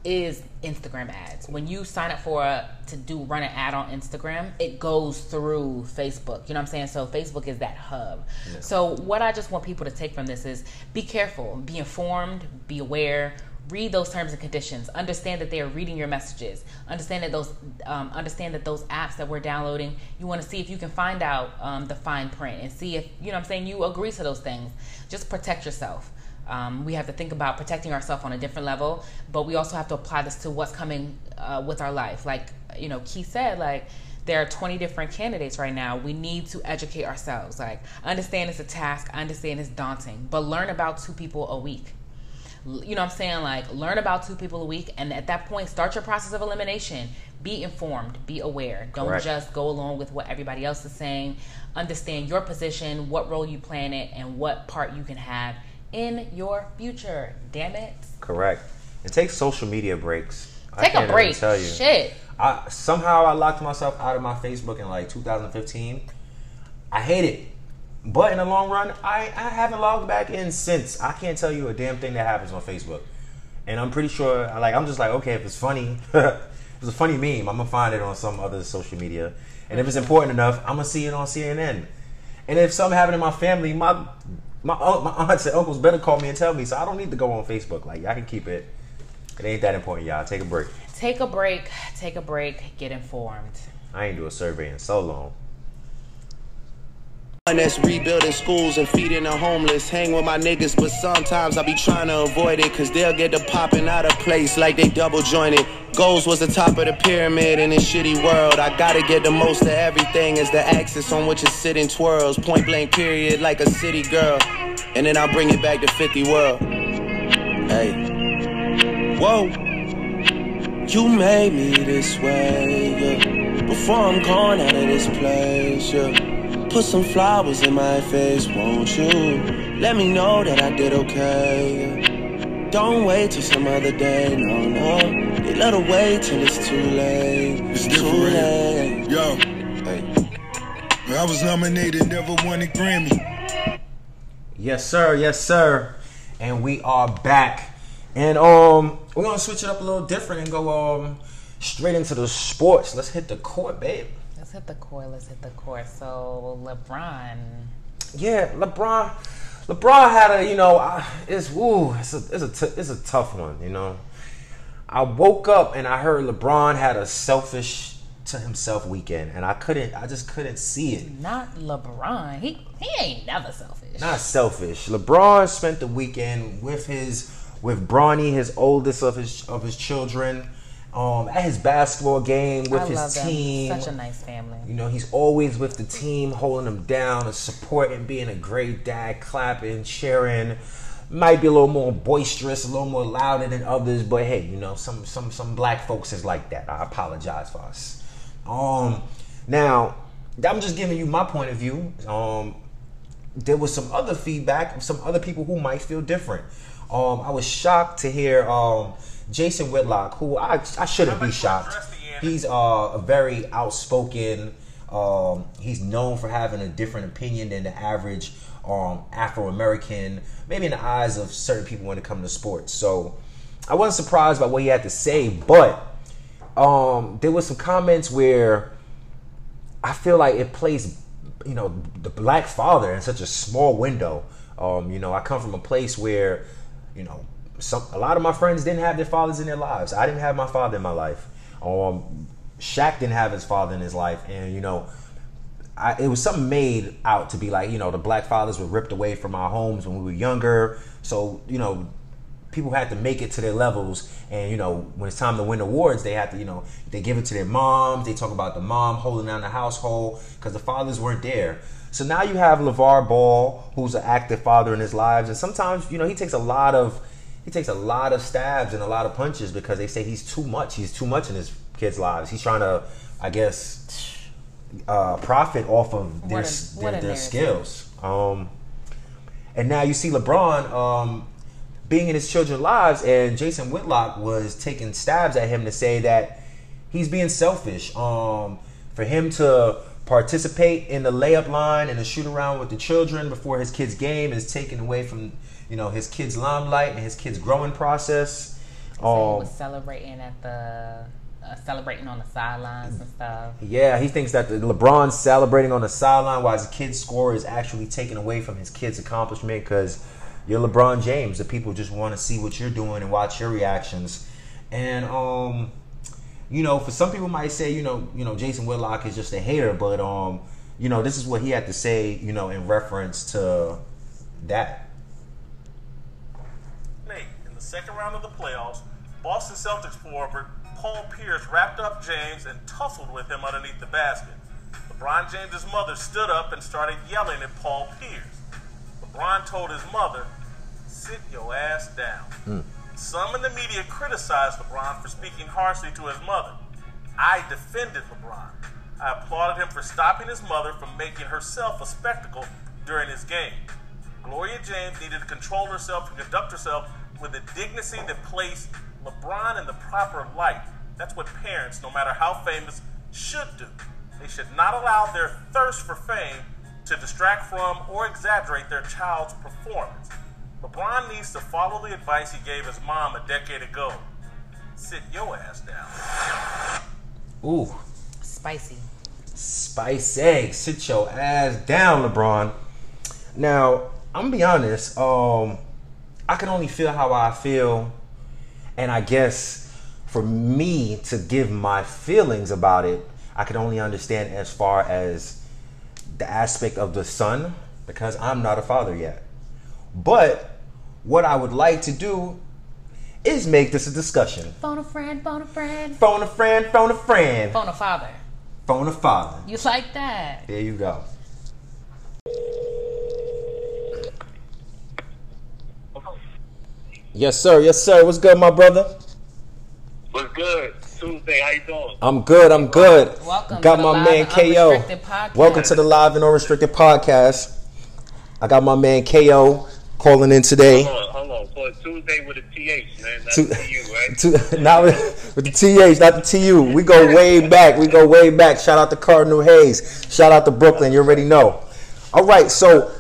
is Instagram ads. When you sign up for a, to do run an ad on Instagram, it goes through Facebook. You know what I'm saying? So Facebook is that hub. So what I just want people to take from this is be careful, be informed, be aware. Read those terms and conditions. Understand that they are reading your messages. Understand that those um, understand that those apps that we're downloading. You want to see if you can find out um, the fine print and see if you know what I'm saying. You agree to those things. Just protect yourself. Um, we have to think about protecting ourselves on a different level, but we also have to apply this to what's coming uh, with our life. Like you know, Keith said, like there are 20 different candidates right now. We need to educate ourselves. Like, understand it's a task, understand it's daunting, but learn about two people a week. You know what I'm saying? Like, learn about two people a week, and at that point, start your process of elimination. Be informed, be aware. Don't Correct. just go along with what everybody else is saying. Understand your position, what role you play in it, and what part you can have in your future. Damn it. Correct. And take social media breaks. I Take can't a break. Tell you. Shit. I somehow I locked myself out of my Facebook in like 2015. I hate it, but in the long run, I, I haven't logged back in since. I can't tell you a damn thing that happens on Facebook, and I'm pretty sure. Like I'm just like, okay, if it's funny, if it's a funny meme, I'm gonna find it on some other social media, and if it's important enough, I'm gonna see it on CNN. And if something happened in my family, my Uh, my aunt, my aunts and uncles better call me and tell me, so I don't need to go on Facebook. Like y'all can keep it. It ain't that important, y'all. Take a break. Take a break. Take a break. Get informed. I ain't do a survey in so long. That's rebuilding schools and feeding the homeless. Hang with my niggas, but sometimes I be trying to avoid it. Cause they'll get to popping out of place like they double jointed. Goals was the top of the pyramid in this shitty world. I gotta get the most of everything as the axis on which it's sitting twirls. Point blank period like a city girl. And then I'll bring it back to 50 world. Hey. Whoa. You made me this way, yeah. Before I'm gone out of this place, yeah. Put some flowers in my face, won't you? Let me know that I did okay. Don't wait till some other day, no, no. They let her wait till it's too late. It's too different. late. Yo, Hey. I was nominated, never won a Grammy. Yes, sir. Yes, sir. And we are back. And um, we're gonna switch it up a little different and go um straight into the sports. Let's hit the court, babe. Hit the core. Let's hit the core. So LeBron. Yeah, LeBron. LeBron had a, you know, it's ooh, it's a, it's a, t- it's a tough one, you know. I woke up and I heard LeBron had a selfish to himself weekend, and I couldn't, I just couldn't see it. Not LeBron. He he ain't never selfish. Not selfish. LeBron spent the weekend with his with Bronny, his oldest of his of his children, um, at his basketball game with I his team. Such a nice family. You know, he's always with the team, holding them down, and supporting, being a great dad, clapping, cheering. Might be a little more boisterous, a little more louder than others, but hey, you know, some some some black folks is like that. I apologize for us. Um, now I'm just giving you my point of view. Um, there was some other feedback from some other people who might feel different. Um, I was shocked to hear um, Jason Whitlock, who I, I shouldn't be shocked. He's uh, a very outspoken. Um, he's known for having a different opinion than the average um, Afro American, maybe in the eyes of certain people when it comes to sports. So I wasn't surprised by what he had to say, but um, there was some comments where I feel like it plays you know the black father in such a small window. Um, you know, I come from a place where you know some a lot of my friends didn't have their fathers in their lives. I didn't have my father in my life. Um, Shaq didn't have his father in his life, and you know. I, it was something made out to be like you know the black fathers were ripped away from our homes when we were younger so you know people had to make it to their levels and you know when it's time to win awards they have to you know they give it to their moms they talk about the mom holding down the household because the fathers weren't there so now you have LeVar Ball who's an active father in his lives and sometimes you know he takes a lot of he takes a lot of stabs and a lot of punches because they say he's too much. He's too much in his kids lives. He's trying to I guess uh, profit off of their, a- their, their skills. Um, and now you see LeBron um, being in his children's lives, and Jason Whitlock was taking stabs at him to say that he's being selfish. Um, for him to participate in the layup line and the shoot around with the children before his kid's game is taken away from you know his kid's limelight and his kid's growing process. So he Um, was celebrating at the uh, celebrating on the sidelines and stuff. Yeah, he thinks that the LeBron's celebrating on the sideline while his kid's score is actually taken away from his kid's accomplishment because you're LeBron James. The people just want to see what you're doing and watch your reactions. And um, you know, for some people might say, you know, you know, Jason Whitlock is just a hater, but um, you know, this is what he had to say, you know, in reference to that. Second round of the playoffs, Boston Celtics forward Paul Pierce wrapped up James and tussled with him underneath the basket. LeBron James's mother stood up and started yelling at Paul Pierce. LeBron told his mother, "Sit your ass down." Some in the media criticized LeBron for speaking harshly to his mother. I defended LeBron. I applauded him for stopping his mother from making herself a spectacle during his game. Gloria James needed to control herself and conduct herself with a dignity that placed LeBron in the proper light. That's what parents, no matter how famous, should do. They should not allow their thirst for fame to distract from or exaggerate their child's performance. LeBron needs to follow the advice he gave his mom a decade ago. Sit your ass down. Ooh, Spicy. Spice eggs. Sit your ass down, LeBron. Now, I'm gonna be honest. Um, I can only feel how I feel, and I guess for me to give my feelings about it, I can only understand as far as the aspect of the son, because I'm not a father yet. But what I would like to do is make this a discussion. Phone a friend, phone a friend. Phone a friend, phone a friend, Phone a father. phone a father. You like that? There you go. Yes, sir. Yes, sir. What's good, my brother? What's good? Tuesday, how you doing? I'm good. I'm good. Welcome Got to my Live man and KO. Welcome to the live and unrestricted podcast. I got my man KO calling in today. Hold on, hold on. So Tuesday with a TH, man. That's Tu- to you, right? To, not with, with the TH, not the TU. We go way back. We go way back. Shout out to Cardinal Hayes. Shout out to Brooklyn. You already know. All right, so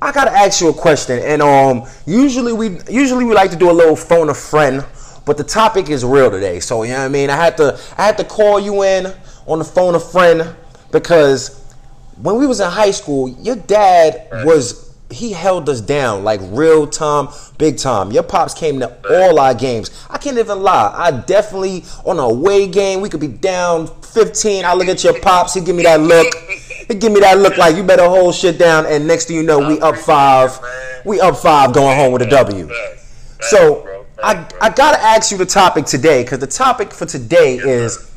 I gotta ask you a question, and um, usually we usually we like to do a little phone a friend, but the topic is real today. So you know what I mean. I had to I had to call you in on the phone a friend because when we was in high school, your dad was he held us down like real time, big time. Your pops came to all our games. I can't even lie. I definitely on a away game, we could be down 15. I look at your pops, he give me that look. He give me that look like you better hold shit down. And next thing you know, we up five. We up five, going home with a W. So I I gotta ask you the topic today because the topic for today is.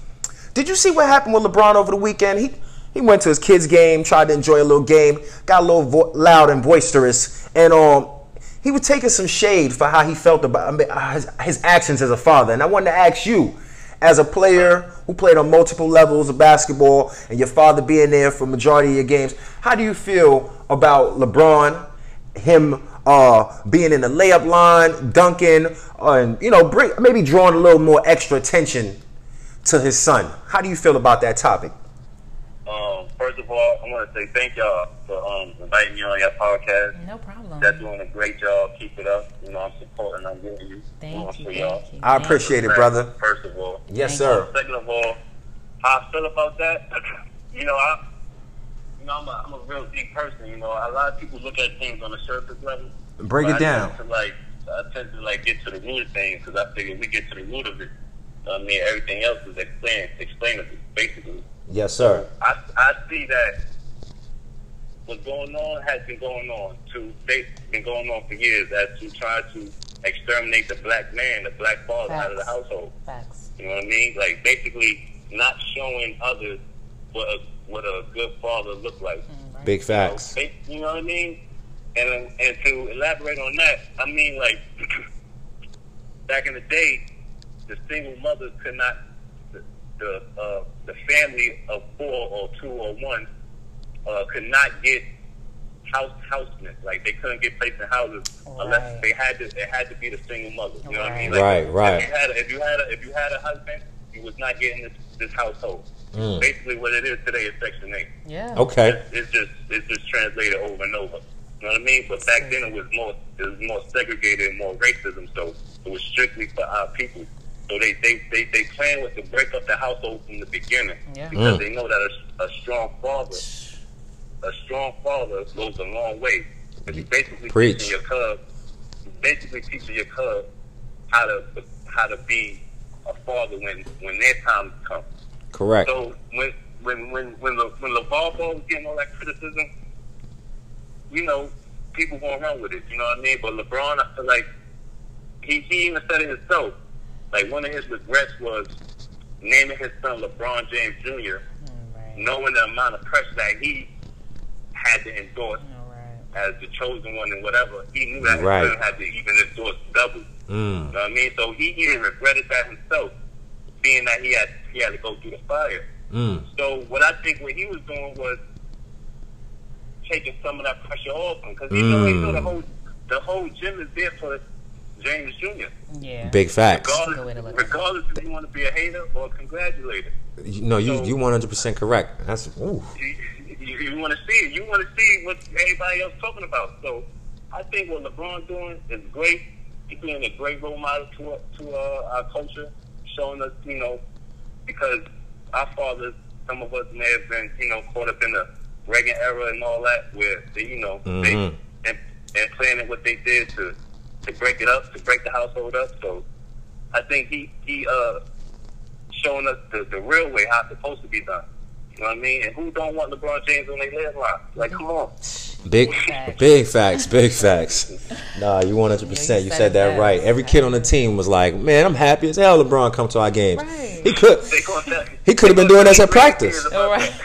Did you see what happened with LeBron over the weekend? He he went to his kids' game, tried to enjoy a little game, got a little vo- loud and boisterous, and um, he was taking some shade for how he felt about uh, his, his actions as a father. And I wanted to ask you, as a player who played on multiple levels of basketball, and your father being there for majority of your games, how do you feel about LeBron, him uh, being in the layup line, dunking, uh, and you know, bring, maybe drawing a little more extra attention to his son? How do you feel about that topic? Um, first of all, I want to say thank y'all for um, inviting me on your podcast. No problem. Y'all doing a great job. Keep it up. You know, I'm supporting. I'm giving you. Thank you, for y'all. thank you. I appreciate it, brother. First of all. Yes, Thank sir. Second of all, how I feel about that, you know, I, you know, I'm a, I'm a real deep person. You know, a lot of people look at things on a surface level. Break it I down. To like, I tend to like get to the root of things because I figure we get to the root of it. I mean, everything else is explained, explainable, basically. Yes, sir. I, I see that what's going on has been going on to they've been going on for years as to try to exterminate the black man, the black father out of the household. Facts. You know what I mean? Like basically not showing others what a what a good father look like. Mm, Big facts. So, ba- you know what I mean? And and to elaborate on that, I mean like back in the day, the single mother could not the the, uh, the family of four or two or one uh, could not get house housemen. Like they couldn't get placed in houses unless they had to. It had to be the single mother. You know what I mean? Right. Right, If you had a, if you had a, if you had a husband, you was not getting this this household. Mm. Basically, what it is today is Section Eight. Yeah. Okay. It's, it's just it's just translated over and over. You know what I mean? But back then it was more it was more segregated and more racism. So it was strictly for our people. So they they they, they plan was to break up the household from the beginning Yeah. because Mm. they know that a, a strong father a strong father goes a long way. Because you basically Preach. teaching your cub you basically teaching your cub how to how to be a father when when their time comes. Correct. So when when when when the when LeVar Ball was getting all that criticism, you know, people gonna run with it. You know what I mean? But LeBron, I feel like he he even said it himself. Like one of his regrets was naming his son LeBron James Jr. Mm, Right. knowing the amount of pressure that he had to endorse All right. as the chosen one and whatever. He knew that Right. his son had to even endorse double. Mm. You know what I mean? So he even regretted that himself, being that he had he had to go through the fire. Mm. So what I think what he was doing was taking some of that pressure off him because he know he know the Mm. whole the whole gym is there for James Jr. Yeah. Big facts. Good way to Regardless, look at it. regardless if you want to be a hater or a congratulator, You- No, you So- you one hundred percent correct. That's ooh. you, you, you want to see it. You want to see what everybody else talking about. So I think what LeBron doing is great. He's being a great role model to to uh, our culture, showing us, you know, because our fathers, some of us may have been, you know, caught up in the Reagan era and all that, where they, you know, Mhm. they and, and planning what they did to to break it up, to break the household up. So I think he he uh showing us the, the real way how it's supposed to be done. You know what I mean? And who don't want LeBron James on their last line? Like, come on. Big, Facts. big facts, big facts. Nah, you one hundred percent. Yeah, You you said said that right. Every kid on the team was like, "Man, I'm happy as hell. LeBron come to our games. Right. He could, They gonna tell- he could have been doing gonna this at practice. about All right. that.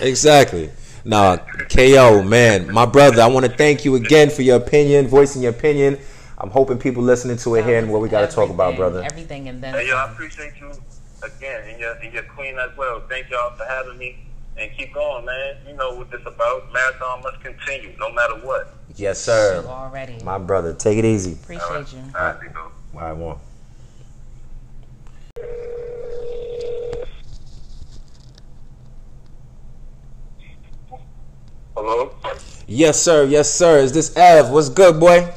Exactly. Nah, Ko, man, my brother. I want to thank you again for your opinion, voicing your opinion. I'm hoping people listening to it here and what we got to talk about, brother. Everything and then Hey, yo, I appreciate you again and your, and your queen as well. Thank y'all for having me. And keep going, man. You know what this about. Marathon must continue, no matter what. Yes, sir. already. My brother, take it easy. Appreciate you. All right, you know. All right, one. Hello? Yes, sir. Yes, sir. Is this Ev? What's good, boy?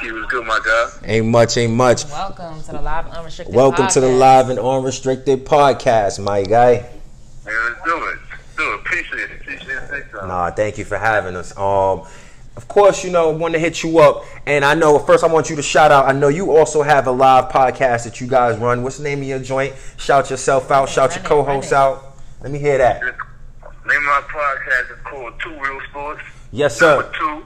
He was good, my guy. Ain't much, ain't much. Welcome to the live and unrestricted. Welcome to the podcast. live and unrestricted podcast, my guy. Man, let's do it. Let's do it. Appreciate it. Appreciate it big time. Nah, thank you for having us. Um, of course, you know, want to hit you up, and I know first I want you to shout out. I know you also have a live podcast that you guys run. What's the name of your joint? Shout yourself out. Shout your Run it, co-host out. Let me hear that. Name of my podcast is called Two Real Sports. Yes, Number sir. two,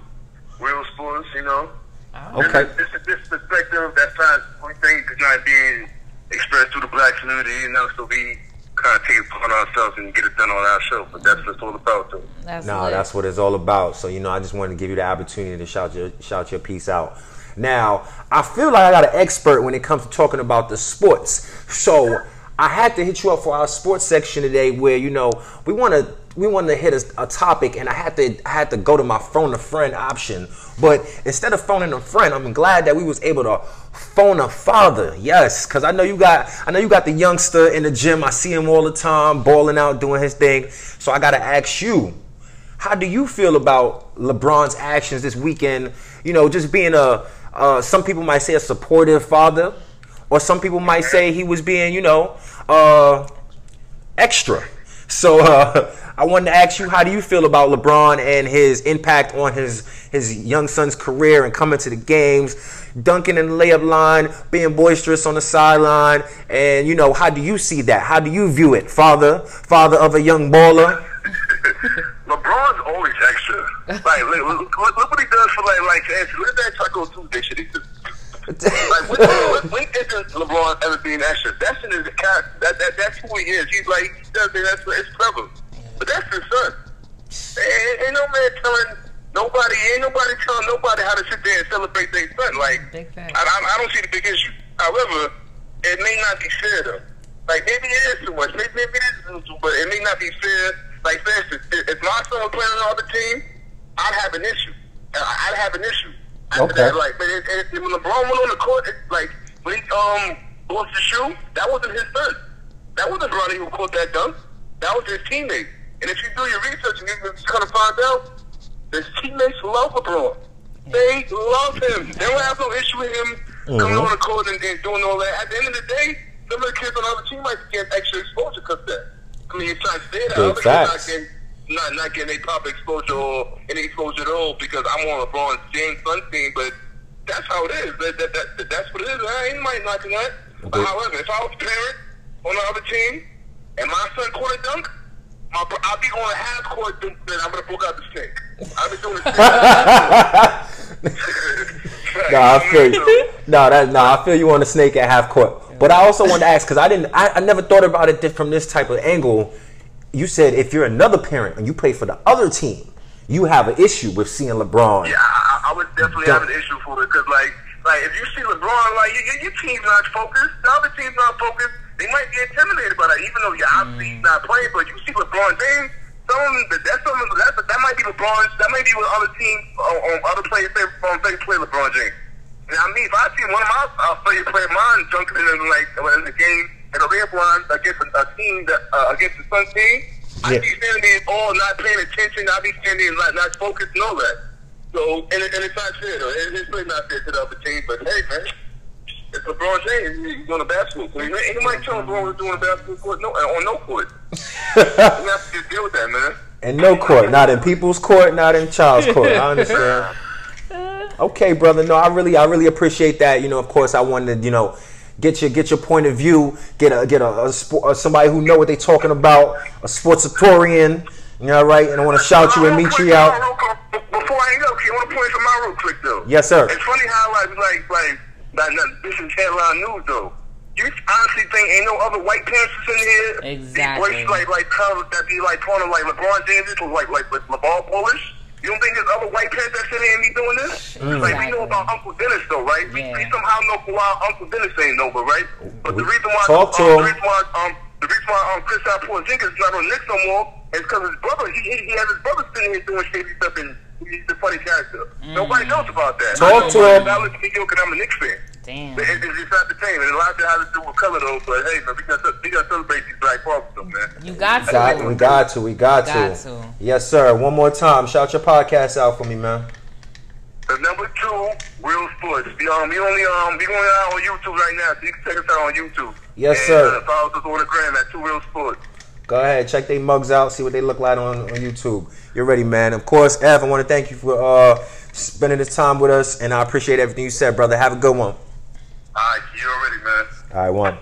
Real Sports, you know. Oh, Okay. This, this, this perspective that finds one thing to not being expressed through the black community, you know, so we kind of take it upon ourselves and get it done on our show. But that's what it's all about, though. That's No, lit. that's what it's all about. So you know, I just wanted to give you the opportunity to shout your shout your piece out. Now, I feel like I got an expert when it comes to talking about the sports. So I had to hit you up for our sports section today, where you know we want to we wanted to hit a, a topic, and I had to I had to go to my phone a friend option. But instead of phoning a friend, I'm glad that we was able to phone a father. Yes, because I know you got I know you got the youngster in the gym. I see him all the time, balling out, doing his thing. So I got to ask you. How do you feel about LeBron's actions this weekend? You know, just being a, uh, some people might say a supportive father, or some people might say he was being, you know, uh, extra. So uh, I wanted to ask you, how do you feel about LeBron and his impact on his his young son's career and coming to the games, dunking in the layup line, being boisterous on the sideline, and you know, how do you see that? How do you view it, father, father of a young baller? LeBron's always extra. Like, look, look, look, what he does for like, like, at that Taco Tuesday shit. Like, when, when, when isn't LeBron ever being extra? That's in his character. That, that, that's who he is. He's like, he does it. That's it's clever. But that's his son. Ain't, ain't no man telling nobody. Ain't nobody telling nobody how to sit there and celebrate their son. Like. I, I, I don't see the big issue. However, it may not be fair though. Like maybe it is too much. Maybe, maybe it is too, but it may not be fair. Like for instance, if if my son was playing on the team, I'd have an issue. I'd have an issue. Okay. That, like, but it, it, when LeBron went on the court, it, like when he um lost the shoe, that wasn't his son. That wasn't Bronny who caught that dunk. That was his teammate. And if you do your research and you're kind of find out, his teammates love LeBron. They love him. They don't have no issue with him coming on the court and, and doing all that. At the end of the day, some of the kids on the other team might get extra exposure because that. I mean, you're trying to that. Big other kids not getting, not, not getting any proper exposure or any exposure at all because I'm on LeBron James' team, but that's how it is. That, that, that, that's what it is. I ain't might knocking that. But however, if I was a parent on the other team and my son caught a dunk, my, I'll be going to half court dunk, then I'm going to book out the snake. I've been doing the snake. No, I feel you. No, that no, I feel you on the snake at half court. But I also want to ask because I didn't, I, I never thought about it from this type of angle. You said if you're another parent and you play for the other team, you have an issue with seeing LeBron. Yeah, I, I would definitely have an issue for it because, like, like if you see LeBron, like your, your team's not focused, the other team's not focused, they might be intimidated by that. Even though you're obviously Mm. not playing, but you see LeBron James, some that's some that's, that might be LeBron, that might be what other teams, on, on other players say, on say play LeBron James. And I mean, if I see one of my uh, players play mine dunking in like in the game in a red line against a, a team that uh, against the Sun team, Yeah. I'd be standing there all not paying attention. I'd be standing there not, not focused and all that. So, and, and it's not fair, though. It, it's really not fair to the other team. But hey, man, it's LeBron James. He's doing a basketball court. Ain't ain't nobody telling LeBron was doing a basketball court no, on no court. you have to just deal with that, man. And no court, not in people's court, not in child's court. I understand. Okay, brother. No, I really, I really appreciate that. You know, of course, I wanted to, you know, get your get your point of view, get a get a, a sport, uh, somebody who know what they talking about, a sportsatorian. You know, right? And I want to shout you and meet you out. Before I hang up, you want to point some out real quick, though? Yes, sir. It's funny how, like, like, like, like, like this is headline news, though. You honestly think ain't no other white parents in here? Exactly. These boys, like, like, colors that be like calling like LeBron James is like, like, like LeBron Polish. You don't think there's other white parents that sit here and be doing this? Like we know about Uncle Dennis, though, right? We, we somehow know why Uncle Dennis ain't know, but right? But the reason why, Talk to him. um, the reason why, um, the reason why um, Chris Porzingis is not on Knicks no more is because his brother, he, he, he has his brother sitting here doing shady stuff and he's a funny character. Nobody knows about that. Talk to him. I listen to you because I'm a Knicks fan. Damn. But it, it's just not the same. And a lot of it has to do with color, though. But hey, man, we got to, we got to celebrate these black fathers, though, man. You got to. Got, we got to, we got, Got to. to. Yes, sir. One more time, shout your podcast out for me, man. The number two, Real Sports. We, um, we only um, we going out on YouTube right now, so you can check us out on YouTube. Yes, and, sir. Uh, follow us on the gram at Two Real Sports. Go ahead, check their mugs out, see what they look like on, on YouTube. You're ready, man. Of course, Ev, I want to thank you for uh, spending this time with us, and I appreciate everything you said, brother. Have a good one. All right, you already, man. All right, one.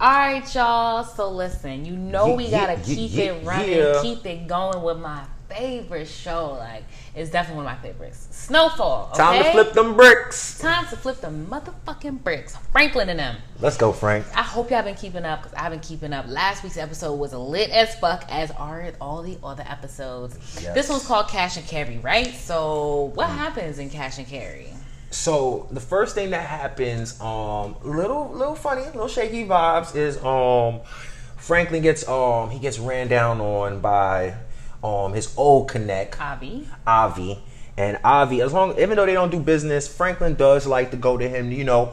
All right, y'all. So listen, you know we gotta ye- keep ye- it running, yeah. keep it going with my favorite show. Like it's definitely one of my favorites. Snowfall. Okay? Time to flip them bricks. Time to flip the motherfucking bricks. Franklin and them. Let's go, Frank. I hope y'all been keeping up because I've been keeping up. Last week's episode was lit as fuck, as are all the other episodes. Yes. This one's called Cash and Carry, right? So, what mm. happens in Cash and Carry? So the first thing that happens, um, little little funny, little shaky vibes is um, Franklin gets um he gets ran down on by um his old connect Avi. Avi. And Avi, as long even though they don't do business, Franklin does like to go to him, you know,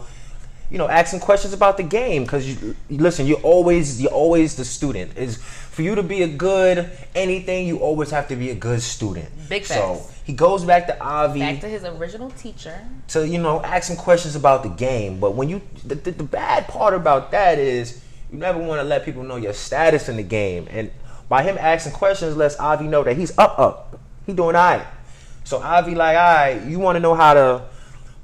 you know, ask him questions about the game because you, listen, you're always you're always the student. Is for you to be a good anything, you always have to be a good student. Big So facts. He goes back to Avi Back to his original teacher. to you know ask him questions about the game. But when you the, the, the bad part about that is You never want to let people know your status in the game. And by him asking questions, lets Avi know that he's up, up. He doing all right. So Avi like, all right, you want to know how to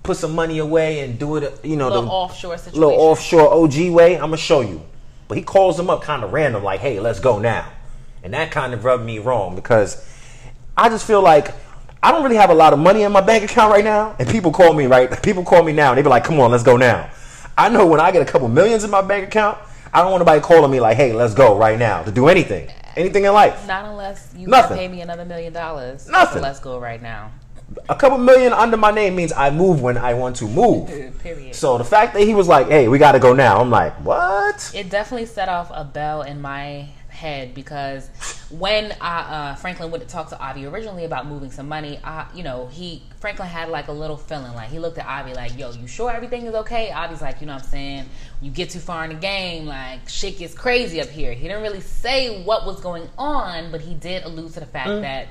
put some money away and do it, you know, Little the offshore situation. little offshore OG way. I'm gonna show you. But he calls him up kind of random, like, hey, let's go now. And that kind of rubbed me wrong because I just feel like I don't really have a lot of money in my bank account right now. And people call me, right? People call me now and they be like, come on, let's go now. I know when I get a couple millions in my bank account, I don't want nobody calling me like, hey, let's go right now to do anything. Anything in life. Not unless you Nothing. pay me another million dollars. Nothing. So let's go right now. A couple million under my name means I move when I want to move. Period. So the fact that he was like, hey, we got to go now, I'm like, what? it definitely set off a bell in my head because when I, uh, Franklin went to talk to Avi originally about moving some money, uh, you know, he Franklin had like a little feeling like he looked at Avi like, "Yo, you sure everything is okay?" Avi's like, "You know what I'm saying? You get too far in the game, like shit gets crazy up here." He didn't really say what was going on, but he did allude to the fact that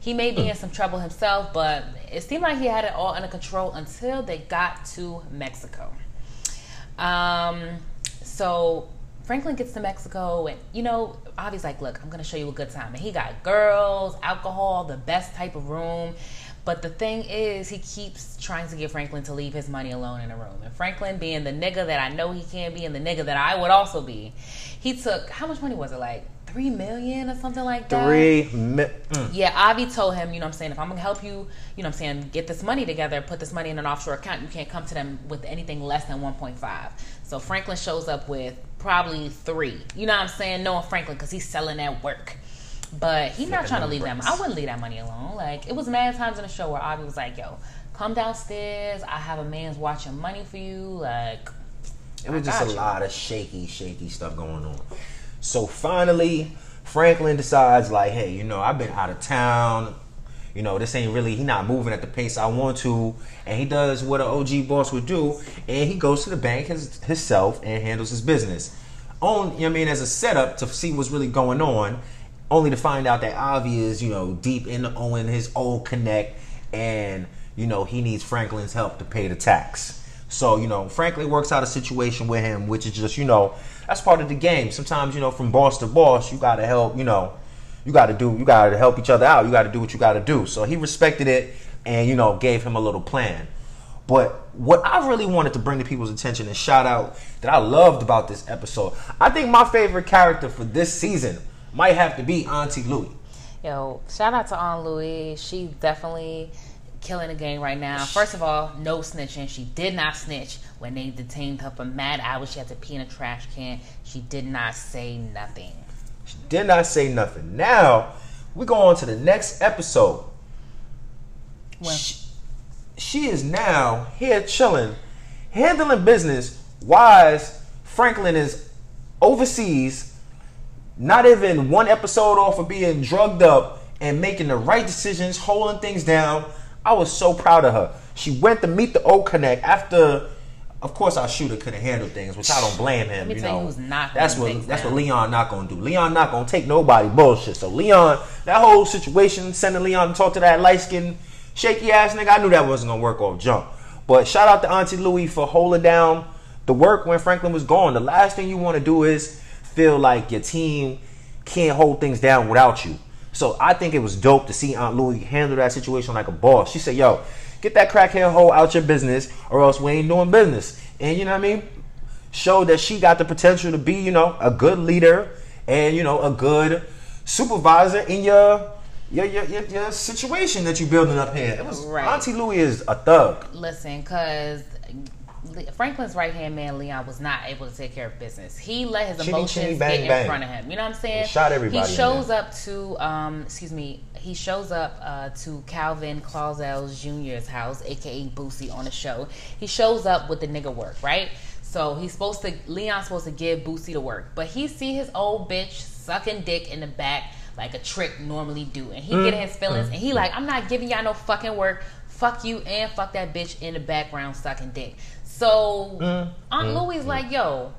he may be in some trouble himself. But it seemed like he had it all under control until they got to Mexico. Um, so Franklin gets to Mexico, and you know, Avi's like, "Look, I'm gonna show you a good time." And he got girls, alcohol, the best type of room. But the thing is, he keeps trying to get Franklin to leave his money alone in a room. And Franklin, being the nigga that I know he can be, and the nigga that I would also be, he took how much money was it? Like three million or something like that. Three. Mi- mm. Yeah, Avi told him, you know what I'm saying, if I'm gonna help you, you know what I'm saying, get this money together, put this money in an offshore account, you can't come to them with anything less than 1.5. So Franklin shows up with probably three. You know what I'm saying? Knowing Franklin because he's selling that work. But he's not trying to leave that. bricks. I wouldn't leave that money alone. Like it was mad times in the show where Avi was like, "Yo, come downstairs. I have a man's watching money for you." Like It was just a you. lot of shaky, shaky stuff going on. So finally, Franklin decides, like, hey, you know, I've been out of town. You know, this ain't really, he not moving at the pace I want to. And he does what an OG boss would do. And he goes to the bank his, himself and handles his business. On, you know I mean, as a setup to see what's really going on. Only to find out that Avi is, you know, deep in owing his old connect. And, you know, he needs Franklin's help to pay the tax. So, you know, Franklin works out a situation with him, which is just, you know, that's part of the game. Sometimes, you know, from boss to boss, you got to help, you know, you got to do, you got to help each other out. You got to do what you got to do. So he respected it and, you know, gave him a little plan. But what I really wanted to bring to people's attention and shout out that I loved about this episode, I think my favorite character for this season might have to be Auntie Louie. Yo, shout out to Aunt Louie. She's definitely killing the game right now. First of all, no snitching. She did not snitch when they detained her for mad hours. She had to pee in a trash can. She did not say nothing. She did not say nothing. Now, we go on to the next episode. When- She, she is now here chilling, handling business. Wise Franklin is overseas, not even one episode off of being drugged up and making the right decisions, holding things down. I was so proud of her. She went to meet the O Connect after. Of course, our shooter couldn't handle things, which I don't blame him. You you know, not that's what that's what. Leon not gonna do. Leon not gonna take nobody bullshit. So Leon, that whole situation, sending Leon to talk to that light skinned shaky ass nigga, I knew that wasn't gonna work off jump. But shout out to Auntie Louie for holding down the work when Franklin was gone. The last thing you want to do is feel like your team can't hold things down without you. So I think it was dope to see Aunt Louie handle that situation like a boss. She said, "Yo, get that crackhead hole out your business, or else we ain't doing business." And you know what I mean? Showed that she got the potential to be, you know, a good leader and you know a good supervisor in your your your, your, your situation that you building up here. It was Right. Auntie Louie is a thug. Listen, because Franklin's right hand man Leon was not able to take care of business. He let his Chitty, emotions chitty, bang, get in bang. front of him. You know what I'm saying? He shot everybody He shows up to, um, excuse me, he shows up uh, to Calvin Clausel's Jr.'s house, aka Boosie, on the show. He shows up with the nigga work, right? So he's supposed to, Leon's supposed to give Boosie the work, but he see his old bitch sucking dick in the back like a trick normally do, and he get in his feelings, and he like, I'm not giving y'all no fucking work. Fuck you and fuck that bitch in the background sucking dick. So mm. Aunt mm. Louie's mm. like, yo,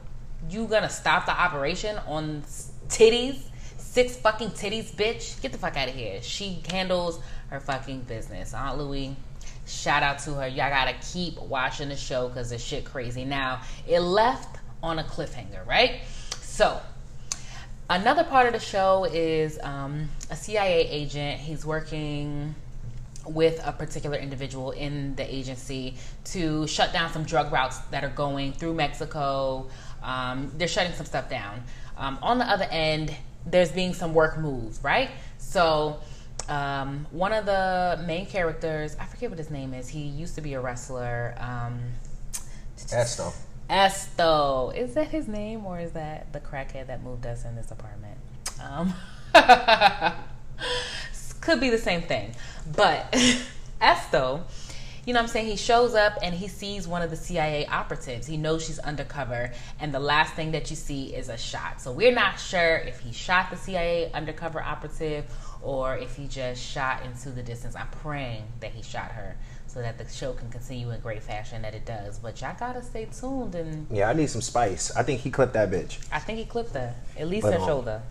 you gonna stop the operation on titties? Six fucking titties, bitch. Get the fuck out of here. She handles her fucking business. Aunt Louie, shout out to her. Y'all gotta keep watching the show because the shit crazy. Now, it left on a cliffhanger, right? So, another part of the show is um, a CIA agent. He's working with a particular individual in the agency to shut down some drug routes that are going through Mexico. Um, they're shutting some stuff down. Um, on the other end, there's being some work moves, right? So, um, one of the main characters, I forget what his name is. He used to be a wrestler. Um, Esto. Esto. Is that his name or is that the crackhead that moved us in this apartment? Um, could be the same thing. But Esto, you know what I'm saying? He shows up and he sees one of the CIA operatives. He knows she's undercover, and the last thing that you see is a shot. So we're not sure if he shot the CIA undercover operative or if he just shot into the distance. I'm praying that he shot her so that the show can continue in great fashion that it does. But y'all gotta stay tuned and Yeah, I need some spice. I think he clipped that bitch. I think he clipped her. At least But, her um, shoulder.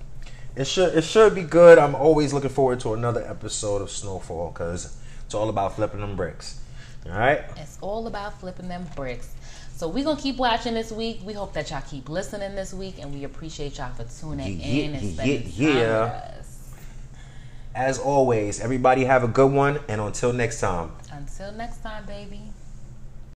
It should it should be good. I'm always looking forward to another episode of Snowfall because it's all about flipping them bricks. All right. It's all about flipping them bricks. So we're gonna keep watching this week. We hope that y'all keep listening this week, and we appreciate y'all for tuning Yeah, in and spending yeah, time yeah. with us. As always, everybody have a good one, and until next time. Until next time, baby.